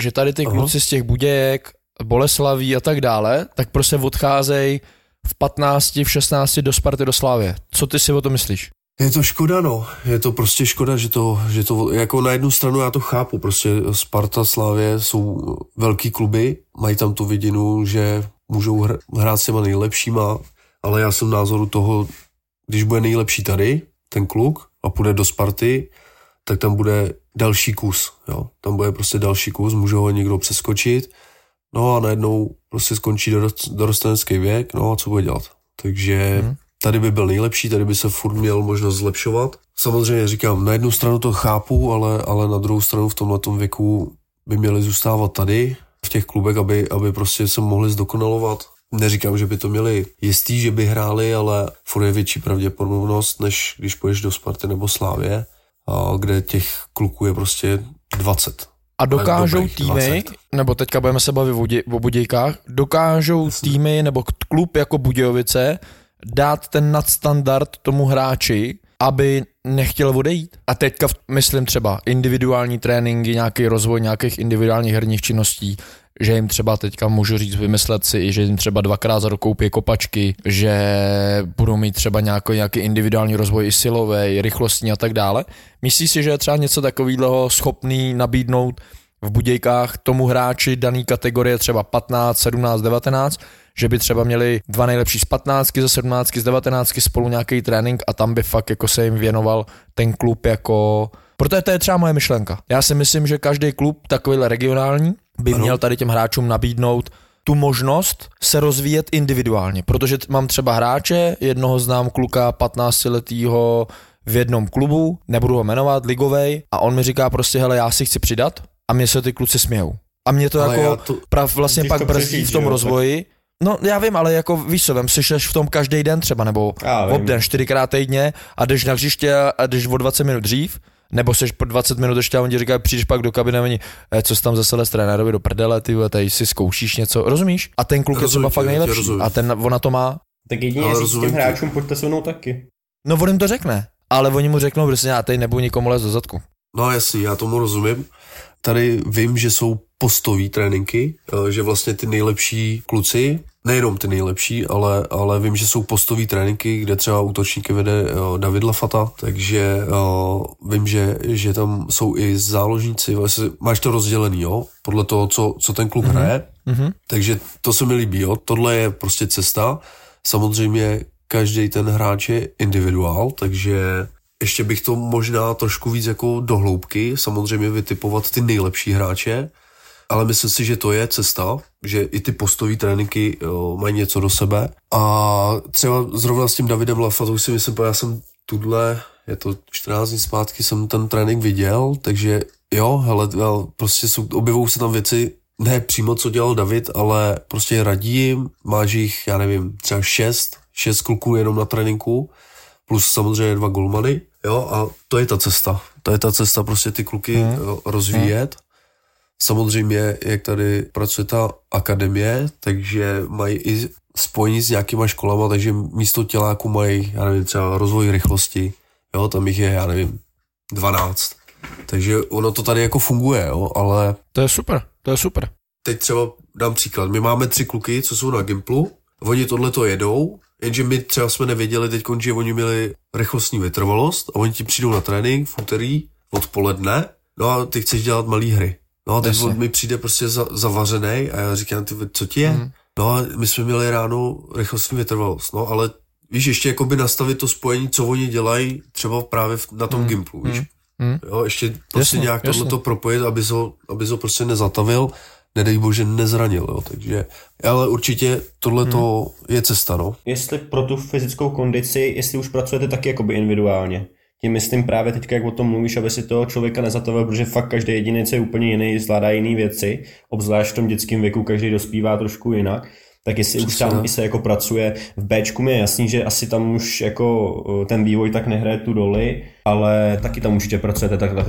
že tady ty Aha. kluci z těch Budějek, Boleslaví a tak dále, tak prostě odcházejí v 15, v 16 do Sparty do Slávě. Co ty si o to myslíš? Je to škoda, no. Je to prostě škoda, že to, že to, jako na jednu stranu já to chápu, prostě Sparta, Slávě jsou velký kluby, mají tam tu vidinu, že můžou hrát s těma nejlepšíma, ale já jsem názoru toho, když bude nejlepší tady, ten kluk, a půjde do Sparty, tak tam bude další kus, jo. Tam bude prostě další kus, může ho někdo přeskočit, no a najednou prostě skončí dorostenecký věk, no a co bude dělat. Takže hmm tady by byl nejlepší, tady by se furt měl možnost zlepšovat. Samozřejmě říkám, na jednu stranu to chápu, ale, ale na druhou stranu v tomhle věku by měli zůstávat tady, v těch klubech, aby, aby prostě se mohli zdokonalovat. Neříkám, že by to měli jistý, že by hráli, ale furt je větší pravděpodobnost, než když půjdeš do Sparty nebo Slávě, a kde těch kluků je prostě 20. A dokážou týmy, 20. nebo teďka budeme se bavit o Budějkách, dokážou týmy nebo klub jako Budějovice dát ten nadstandard tomu hráči, aby nechtěl odejít. A teďka myslím třeba individuální tréninky, nějaký rozvoj nějakých individuálních herních činností, že jim třeba teďka můžu říct vymyslet si, že jim třeba dvakrát za rok koupí kopačky, že budou mít třeba nějaký, nějaký individuální rozvoj i silový, rychlostní a tak dále. Myslíš si, že je třeba něco takového schopný nabídnout v Budějkách tomu hráči daný kategorie třeba 15, 17, 19, že by třeba měli dva nejlepší z 15, ze 17, z 19 spolu nějaký trénink a tam by fakt jako se jim věnoval ten klub jako... Protože to je třeba moje myšlenka. Já si myslím, že každý klub takovýhle regionální by ano. měl tady těm hráčům nabídnout tu možnost se rozvíjet individuálně, protože mám třeba hráče, jednoho znám kluka 15 letýho v jednom klubu, nebudu ho jmenovat, ligovej, a on mi říká prostě, hele, já si chci přidat a mě se ty kluci smějou. A mě to Ale jako to, prav vlastně pak brzdí v tom rozvoji, tak No já vím, ale jako víš co, vem si v tom každý den třeba, nebo obden, čtyřikrát týdně a jdeš na hřiště a jdeš o 20 minut dřív, nebo seš po 20 minut ještě a oni ti říkají, přijdeš pak do kabiny a oni, e, co jsi tam zase s trenérovi do prdele, ty tady si zkoušíš něco, rozumíš? A ten kluk je třeba fakt nejlepší a ten, ona to má. Tak jedině říct těm hráčům, pojďte se mnou taky. No on jim to řekne, ale oni mu řeknou, že já tady nebudu nikomu lézt do zadku. No jasně, já tomu rozumím. Tady vím, že jsou postové tréninky, eh, že vlastně ty nejlepší kluci, nejenom ty nejlepší, ale, ale vím, že jsou postové tréninky, kde třeba útočníky vede uh, David Lafata, takže uh, vím, že, že tam jsou i záložníci, vlastně máš to rozdělený, jo, podle toho, co, co ten klub mm-hmm. hraje, mm-hmm. takže to se mi líbí, jo, tohle je prostě cesta, samozřejmě každý ten hráč je individuál, takže ještě bych to možná trošku víc jako dohloubky, samozřejmě vytipovat ty nejlepší hráče, ale myslím si, že to je cesta, že i ty postové tréninky jo, mají něco do sebe. A třeba zrovna s tím Davidem Lafatou si myslím, já jsem tuhle, je to 14 dní zpátky, jsem ten trénink viděl, takže jo, hele, prostě jsou, objevují se tam věci, ne přímo, co dělal David, ale prostě radí jim, máš jich, já nevím, třeba šest, šest kluků jenom na tréninku, plus samozřejmě dva golmany, jo, a to je ta cesta. To je ta cesta prostě ty kluky hmm. rozvíjet. Hmm. Samozřejmě, jak tady pracuje ta akademie, takže mají i spojení s nějakýma školama, takže místo těláku mají, já nevím, třeba rozvoj rychlosti, jo, tam jich je, já nevím, 12. Takže ono to tady jako funguje, jo, ale... To je super, to je super. Teď třeba dám příklad. My máme tři kluky, co jsou na Gimplu, oni tohle to jedou, jenže my třeba jsme nevěděli teď, že oni měli rychlostní vytrvalost a oni ti přijdou na trénink v úterý odpoledne, no a ty chceš dělat malé hry. No a teď on mi přijde prostě za, zavařený a já říkám, ty, co ti je? Mm. No a my jsme měli ráno rychlostní vytrvalost, no ale víš, ještě jakoby nastavit to spojení, co oni dělají třeba právě na tom mm. Gimplu, víš. Mm. Jo, ještě prostě jasně, nějak tohle to propojit, aby ho, aby ho prostě nezatavil, nedej bože nezranil, jo, takže, ale určitě tohle to hmm. je cesta, no. Jestli pro tu fyzickou kondici, jestli už pracujete taky jakoby individuálně, tím myslím právě teď, jak o tom mluvíš, aby si toho člověka nezatavil, protože fakt každý jedinec je úplně jiný, zvládá jiné věci, obzvlášť v tom dětském věku, každý dospívá trošku jinak. Tak jestli Přesně. už tam i se jako pracuje v Bčku, mi je jasný, že asi tam už jako eh, ten vývoj tak nehraje tu roli, ale taky tam určitě pracujete takhle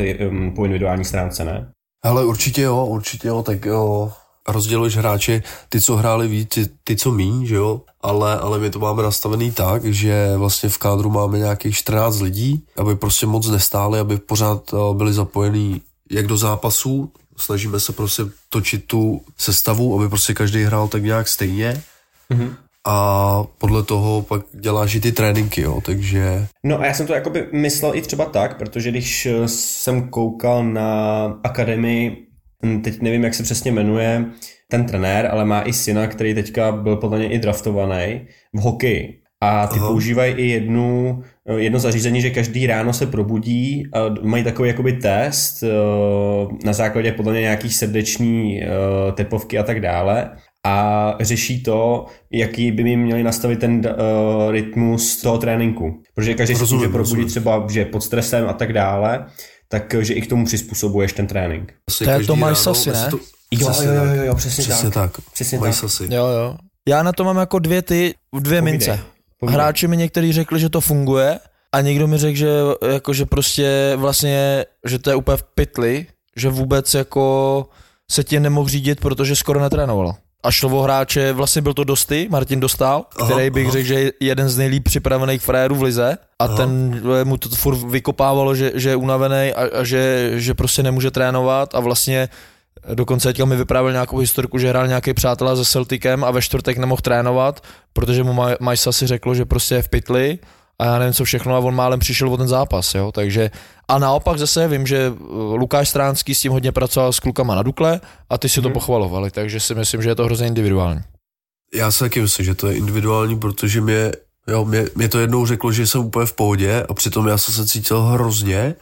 po individuální stránce, ne? Ale určitě jo, určitě jo, tak jo, rozděluješ hráče, ty, co hráli víc, ty, ty co míň, že jo, ale, ale my to máme nastavený tak, že vlastně v kádru máme nějakých 14 lidí, aby prostě moc nestáli, aby pořád eh, byli zapojení jak do zápasů, snažíme se prostě točit tu sestavu, aby prostě každý hrál tak nějak stejně. Mm-hmm a podle toho pak děláš i ty tréninky, jo, takže... No a já jsem to jakoby myslel i třeba tak, protože když eh, jsem koukal na akademii Hm, teď nevím, jak se přesně jmenuje ten trenér, ale má i syna, který teďka byl podle mě i draftovaný v hokeji. A ty Aha. používají i jednu, eh, jedno zařízení, že každý ráno se probudí a mají takový jakoby test eh, na základě podle mě nějakých srdeční tepovky a tak dále a řeší to, jaký by mi měli nastavit ten uh, rytmus toho tréninku. Protože každý se může probudit třeba, že pod stresem a tak dále takže i k tomu přizpůsobuješ ten trénink. Asi to je Tomáš Sasy, ne? To... Jo, jo, jo, jo, jo, přesně, přesně tak. tak. Přesně tak. Sasy. Jo, jo. Já na to mám jako dvě ty, dvě Povídej. mince. Povídej. Hráči mi někteří řekli, že to funguje a někdo mi řekl, že, jako, že prostě vlastně, že to je úplně v pytli, že vůbec jako se tě nemohl řídit, protože skoro netrénoval a šlo o hráče, vlastně byl to Dosty, Martin Dostal, který bych řekl, že je jeden z nejlíp připravených frérů v lize. A aha. ten mu to furt vykopávalo, že, že je unavený a, a že, že prostě nemůže trénovat. A vlastně Dokonce teďka mi vyprávěl nějakou historku, že hrál nějaký přátelé se Celticem a ve čtvrtek nemohl trénovat, protože mu Majsa si řekl, že prostě je v pytli a já nevím co všechno a on málem přišel o ten zápas, jo, takže a naopak zase vím, že eh, Lukáš Stránský s tím hodně pracoval s klukama na Dukle a ty si hmm. to mhm. pochvalovali, takže si myslím, že je to hrozně individuální. Já si taky myslím, že to je individuální, protože mě, jo, mě, mě to jednou řeklo, že jsem úplně v pohodě a přitom já jsem se cítil hrozně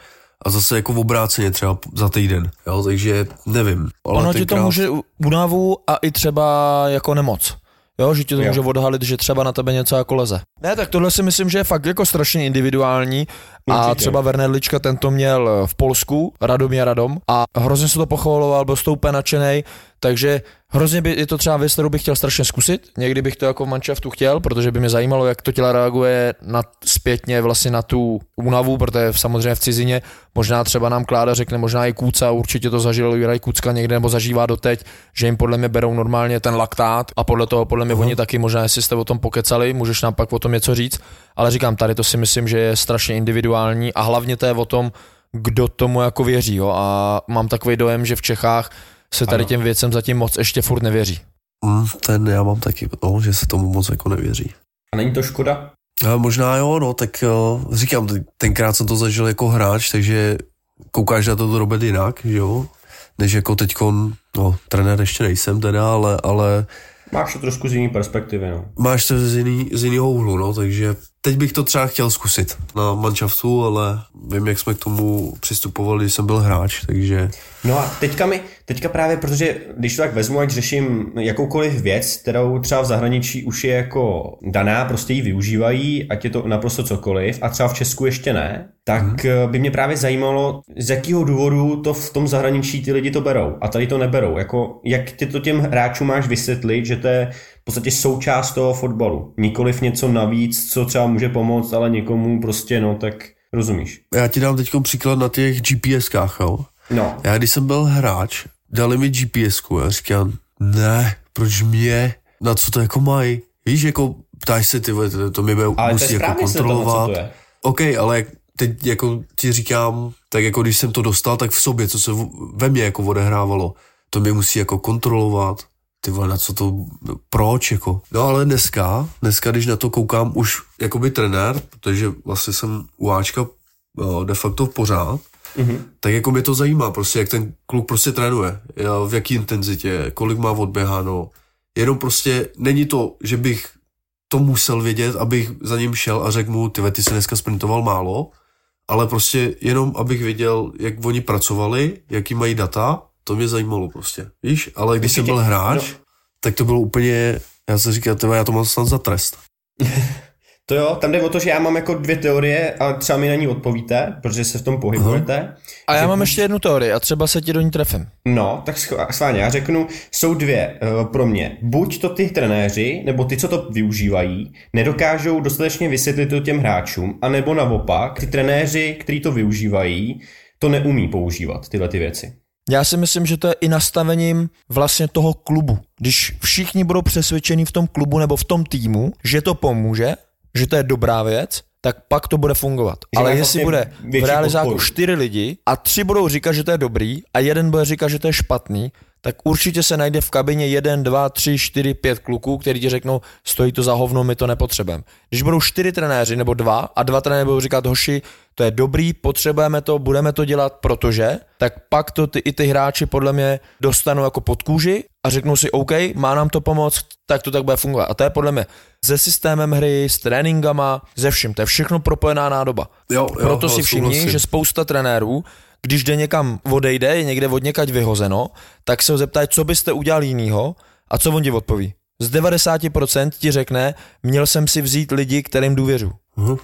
a zase jako v obráceně třeba za týden, jo, takže nevím. Ale ono tenkrát... ti to může únavu a i třeba jako nemoc. Jo, že ti to jo. může odhalit, že třeba na tebe něco jako leze. Ne, tak tohle si myslím, že je fakt jako strašně individuální a třeba Werner Lička ten to měl v Polsku, Radomí a Radom a hrozně se to pochvaloval, byl stoupé nadšený, takže hrozně by je to třeba věc, kterou bych chtěl strašně zkusit. Někdy bych to jako v manšaftu chtěl, protože by mě zajímalo, jak to tělo reaguje na, zpětně vlastně na tu únavu, protože samozřejmě v cizině možná třeba nám Kláda řekne, možná i Kůca, určitě to zažil Juraj Kucka někde nebo zažívá doteď, že jim podle mě berou normálně ten laktát a podle toho podle mě uh-huh. oni taky možná, jestli jste o tom pokecali, můžeš nám pak o tom něco říct, ale říkám, tady to si myslím, že je strašně individuální a hlavně to je o tom, kdo tomu jako věří, jo, a mám takový dojem, že v Čechách se tady Ano. těm věcem zatím moc ještě furt nevěří. Mm, ten já mám taky, no, že se tomu moc jako nevěří. A není to škoda? Ale možná jo, no, tak jo, říkám, t- tenkrát jsem to zažil jako hráč, takže koukáš na to Robert jinak, že jo, než jako teďkon, no, trenér ještě nejsem teda, ale, ale Máš to trošku z jiný perspektivy, no. máš to z, jiný, z jiného úhlu, no, takže teď bych to třeba chtěl zkusit na manšaftu, ale vím, jak jsme k tomu přistupovali, když jsem byl hráč, takže No a teďka mi, teďka právě, protože když to tak vezmu, ať řeším jakoukoliv věc, kterou třeba v zahraničí už je jako daná, prostě ji využívají, ať je to naprosto cokoliv, a třeba v Česku ještě ne, tak hmm. by mě právě zajímalo, z jakého důvodu to v tom zahraničí ty lidi to berou a tady to neberou. Jako, jak ty to těm hráčům máš vysvětlit, že to je podstatě součást toho fotbalu. Nikoliv něco navíc, co třeba může pomoct, ale někomu prostě, no tak rozumíš. já ti dám teď příklad na těch GPSkách, jo. No, Já když jsem byl hráč, dali mi GPSku a říkám, ne, proč mě, na co to jako mají? Víš, jako ptáš se, ty to, to mi bude, ale musí jako se to, kontrolovat. to je. OK, ale teď jako ti říkám, tak jako když jsem to dostal, tak v sobě, co se ve mně jako odehrávalo, to mě musí jako kontrolovat. Ty vole, na co to, proč jako? No ale dneska, dneska, když na to koukám už jako by trenér, protože vlastně jsem u Ačka o, de facto pořád, Mhm. tak jako mě to zajímá, prostě jak ten kluk prostě trénuje, v jaký intenzitě, kolik má odběháno. Jenom prostě není to, že bych to musel vědět, abych za ním šel a řekl mu, ty ty jsi dneska sprintoval málo, ale prostě jenom, abych věděl, jak oni pracovali, jaký mají data, to mě zajímalo prostě, víš, ale když jsem byl hráč, No. tak to bylo úplně, já jsem říkal, tyhle, já to mám snad za trest. [laughs] To jo, tam jde o to, že já mám jako dvě teorie a třeba mi na ní odpovíte, protože se v tom pohybujete. A já Že- mám ještě jednu teorii a třeba se ti do ní trefím. No, tak schválně, já řeknu, jsou dvě uh, pro mě. Buď to ty trenéři, nebo ty, co to využívají, nedokážou dostatečně vysvětlit to těm hráčům, anebo naopak, ty trenéři, kteří to využívají, to neumí používat, tyhle ty věci. Já si myslím, že to je i nastavením vlastně toho klubu. Když všichni budou přesvědčeni v tom klubu nebo v tom týmu, že to pomůže, že to je dobrá věc, tak pak to bude fungovat. Že Ale jestli vlastně bude v realizáku podporu. čtyři lidi a tři budou říkat, že to je dobrý a jeden bude říkat, že to je špatný, tak určitě se najde v kabině jeden, dva, tři, čtyři, pět kluků, kteří ti řeknou, stojí to za hovno, my to nepotřebujeme. Když budou čtyři trenéři nebo dva a dva trenéři budou říkat, hoši, to je dobrý, potřebujeme to, budeme to dělat, protože, tak pak to ty, i ty hráči podle mě dostanou jako pod kůži a řeknou si, OK, má nám to pomoct, tak to tak bude fungovat. A to je podle mě se systémem hry, s tréninkama, ze vším. To je všechno propojená nádoba. Jo, jo, Proto ale si všimni, že spousta trenérů, když jde někam odejde, je někde od někať vyhozeno, tak se ho zeptají, co byste udělal jinýho a co on ti odpoví. Z 90% ti řekne, měl jsem si vzít lidi, kterým důvěřu.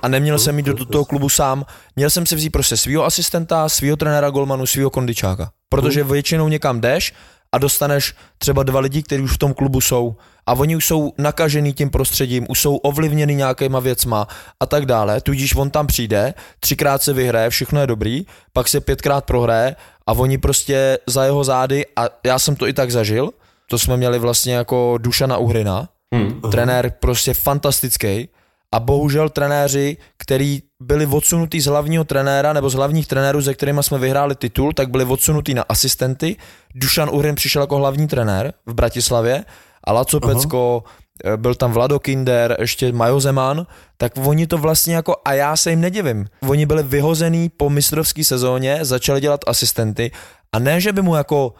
A neměl jsem jít do do toho klubu sám, měl jsem si vzít prostě svého asistenta, svého trenéra golmanu, svého kondičáka. Protože většinou někam jdeš a dostaneš třeba dva lidi, kteří už v tom klubu jsou a oni už jsou nakažený tím prostředím, už jsou ovlivněni nějakýma věcma a tak dále, tudíž on tam přijde, třikrát se vyhraje, všechno je dobrý, pak se pětkrát prohraje a oni prostě za jeho zády, a já jsem to i tak zažil, to jsme měli vlastně jako Dušana Uhrina, Hmm. trenér prostě fantastický a bohužel trenéři, který byli odsunutí z hlavního trenéra nebo z hlavních trenérů, se kterými jsme vyhráli titul, tak byli odsunutí na asistenty. Dušan Uhrin přišel jako hlavní trenér v Bratislavě a Laco Pecko, eh, byl tam Vlado Kinder, ještě Majo Zeman, tak oni to vlastně jako, a já se jim nedivím, oni byli vyhozený po mistrovské sezóně, začali dělat asistenty a ne, že by mu jako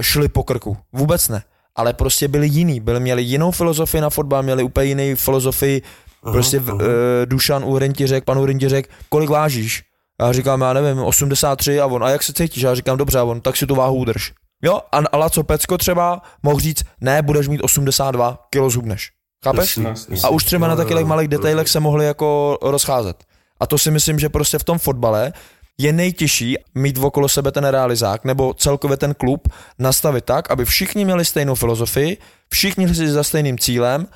šli po krku, vůbec ne, ale prostě byli jiný, byli, měli jinou filozofii na fotbal, měli úplně jiný filozofii, aha, prostě aha. Uh, Dušan Uhrin ti řekl, pan Uhrin ti řekl, kolik vážíš? A já říkám, já nevím, 83 a on, a jak se cítíš? Já říkám, dobře, a on, tak si tu váhu udrž. Jo, a, a Laco Pecko třeba mohl říct, ne, budeš mít 82 kilo zhubneš. Chápeš? A už třeba na takových jo, malých detailech se mohli jako rozcházet. A to si myslím, že prostě v tom fotbale je nejtěžší mít okolo sebe ten realizák nebo celkově ten klub nastavit tak, aby všichni měli stejnou filozofii, všichni šli za stejným cílem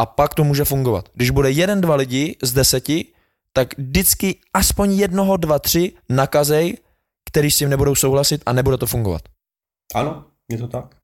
a pak to může fungovat. Když bude jeden, dva lidi z deseti, tak vždycky aspoň jednoho, dva, tři nakazej, který s tím nebudou souhlasit a nebude to fungovat. Ano, je to tak.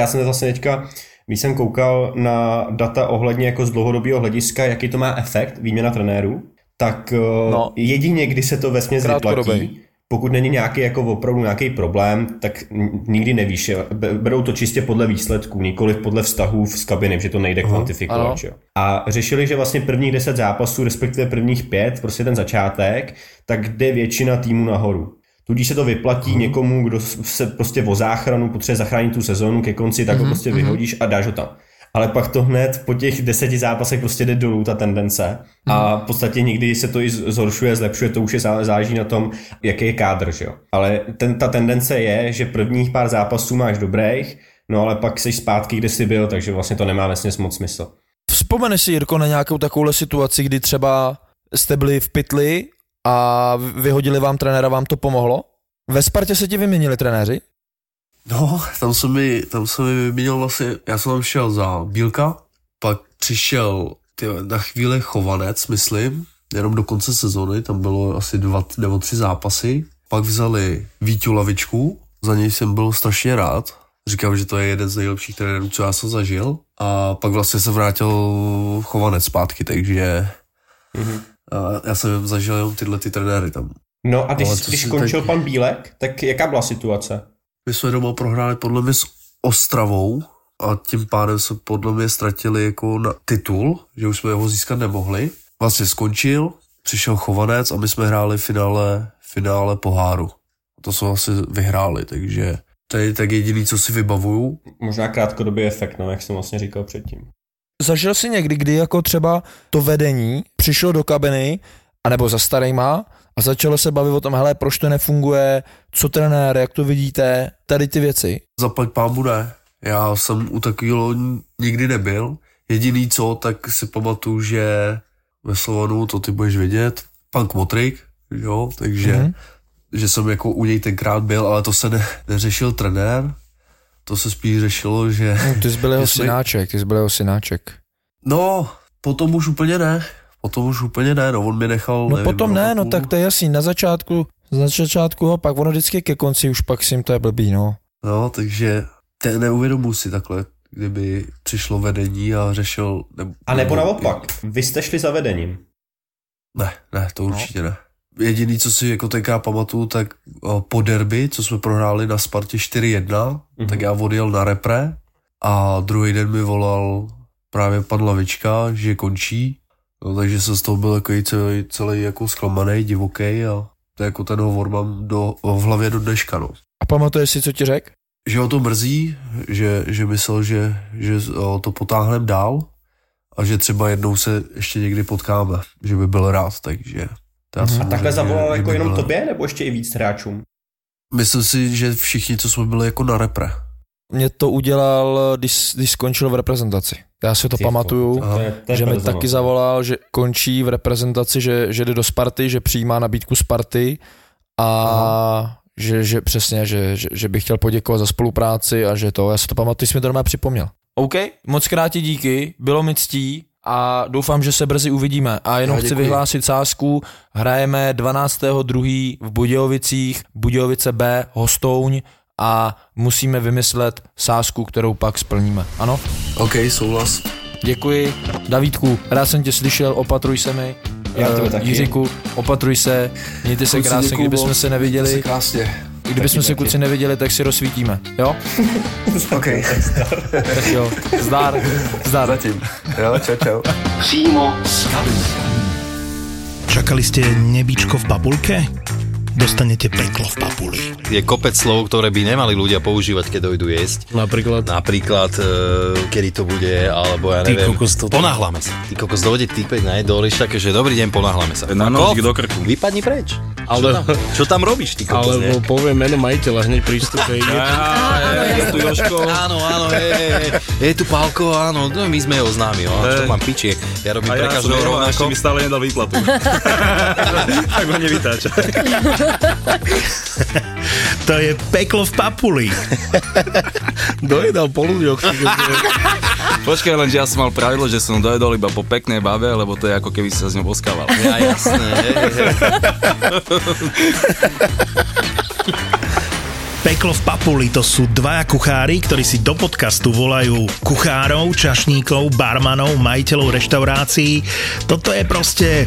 Já jsem zase teďka, když jsem koukal na data ohledně jako z dlouhodobého hlediska, jaký to má efekt, výměna trenérů, tak No. no. jedině, kdy se to vesměs Krátkodobej. vyplatí, pokud není nějaký jako opravdu nějaký problém, tak nikdy nevíš. Berou to čistě podle výsledků, nikoli podle vztahů z kabiny, že to nejde kvantifikovat. Že? A řešili, že vlastně prvních 10 zápasů, respektive prvních pět, prostě ten začátek, tak jde většina týmu nahoru. Tudíž se to vyplatí mm. někomu, kdo se prostě o záchranu potřebuje zachránit tu sezonu ke konci, tak mm. ho prostě mm. vyhodíš a dáš ho tam. Ale pak to hned po těch deseti zápasech prostě jde dolů ta tendence a v podstatě někdy se to i zhoršuje, zlepšuje, to už je záleží na tom, jaký je kádr, že jo. Ale ten, ta tendence je, že prvních pár zápasů máš dobrých, no ale pak jsi zpátky, kde jsi byl, takže vlastně to nemá vlastně moc smysl. Vzpomeneš si, Jirko, na nějakou takovou situaci, kdy třeba jste byli v pytli a vyhodili vám trenéra, vám to pomohlo? Ve Spartě se ti vyměnili trenéři? No, tam se mi, tam se mi vyměnil vlastně, já jsem tam šel za Bílka, pak přišel tyjo, na chvíli Chovanec, myslím, jenom do konce sezony, tam bylo asi dva nebo tři zápasy, pak vzali Vítu Lavičku, za něj jsem byl strašně rád, říkám, že to je jeden z nejlepších trenérů, co já jsem zažil, a pak vlastně se vrátil Chovanec zpátky, takže mm-hmm. já jsem zažil jenom tyhle ty trenéry tam. No a když, když končil teď... pan Bílek, tak jaká byla situace? My jsme doma prohráli podle mě s Ostravou a tím pádem se podle mě ztratili jako na titul, že už jsme ho získat nemohli. Vlastně skončil, přišel Chovanec a my jsme hráli finále, finále poháru. To jsme asi vyhráli, takže to je tak jediný, co si vybavuju. Možná krátkodobý efekt, no, jak jsem vlastně říkal předtím. Zažil jsi někdy, kdy jako třeba to vedení přišlo do kabiny, anebo za starýma a začalo se bavit o tom, hele, proč to nefunguje, co trenér, jak to vidíte, tady ty věci. Zaplať pámu ne. Já jsem u takového nikdy nebyl. Jediný co, tak si pamatuju, že ve Slovanu, to ty budeš vidět, pan Kmotrik, jo, takže mm-hmm. že jsem jako u něj tenkrát byl, ale to se ne, neřešil trenér, to se spíš řešilo, že... No, ty jsi byl jeho [laughs] synáček, ty jsi byl jeho synáček. No, potom už úplně ne. Potom už úplně ne, no on mi nechal... No nevím, potom ne, no tak to je jasný, na začátku, na začátku a pak ono vždycky ke konci už pak si jim to je blbý, no. No, takže te, neuvědomuji si takhle, kdyby přišlo vedení a řešil... Ne, a nebo naopak, vy jste šli za vedením. Ne, ne, to no. určitě no. ne. Jediný, co si jako tenkrát pamatuju, tak po derby, co jsme prohráli na Spartě 4-1, mm-hmm. tak já odjel na repre a druhý den mi volal právě pan Lavička, že končí No, takže jsem z toho byl jako celý, celý jako zklamaný, divoký a to jako ten hovor mám do, v hlavě do dneška. No. A pamatuješ si, co ti řekl? Že ho to mrzí, že, že myslel, že, že to potáhneme dál a že třeba jednou se ještě někdy potkáme, že by byl rád, takže... Já a takhle zavolal jako jenom byl... tobě, nebo ještě i víc hráčům? Myslím si, že všichni, co jsme byli jako na repre. Mě to udělal, když, když skončil v reprezentaci. Já si to Ty pamatuju, to je, to je že mi taky zavolal, že končí v reprezentaci, že, že jde do Sparty, že přijímá nabídku Sparty a že, že přesně, že, že, že bych chtěl poděkovat za spolupráci a že to, já si to pamatuju, jsi mi to doma připomněl. OK, moc krát ti díky, bylo mi ctí a doufám, že se brzy uvidíme. A jenom já chci vyhlásit sázku, hrajeme 12.2. v Budějovicích, Budějovice B, Hostouň, a musíme vymyslet sázku, kterou pak splníme. Ano? OK, souhlas. Děkuji. Davídku, rád jsem tě slyšel, opatruj se mi. Já to uh, taky. Jiříku, opatruj se, mějte se krásně, kdybychom se neviděli. krásně. Kdybychom se kluci neviděli, tak si rozsvítíme, jo? [laughs] OK. tak jo, zdar, zdar. Zatím. Jo, čau, čau. Přímo z Čakali ste nebičko v babulke? Dostanete peklo v papuli. Je kopec slov, ktoré by nemali ľudia používať, keď dojdu jesť. Napríklad? Napríklad, e, kedy to bude, alebo ja neviem. Ty kokos to... Ponáhlame sa. Ty kokos dojde týpek na jedoliš, také, že dobrý deň, ponáhlame sa. Na nožík do krku. Vypadni preč. Ale, čo, tam, čo tam robíš, ty kokos, Alebo ne? poviem meno majiteľa, hneď prístupe. je [laughs] tu Joško. Áno, áno, je, je, je tu Pálko, áno, no, my sme ho známi, no, čo mám piči, ja robím pre každého rovnako. A mi stále nedal výplatu. [laughs] tak ho nevytáča. [laughs] [laughs] to je peklo v papuli. [laughs] Dojedal po ľuďoch. [laughs] Počkaj, len, že ja som mal pravidlo, že som dojedol iba po peknej bave, lebo to je ako keby si sa s ňou boskával. Ja, jasné. Peklo v papuli to sú dvaja kuchári, ktorí si do podcastu volajú kuchárov, čašníkov, barmanov, majiteľov reštaurácií. Toto je proste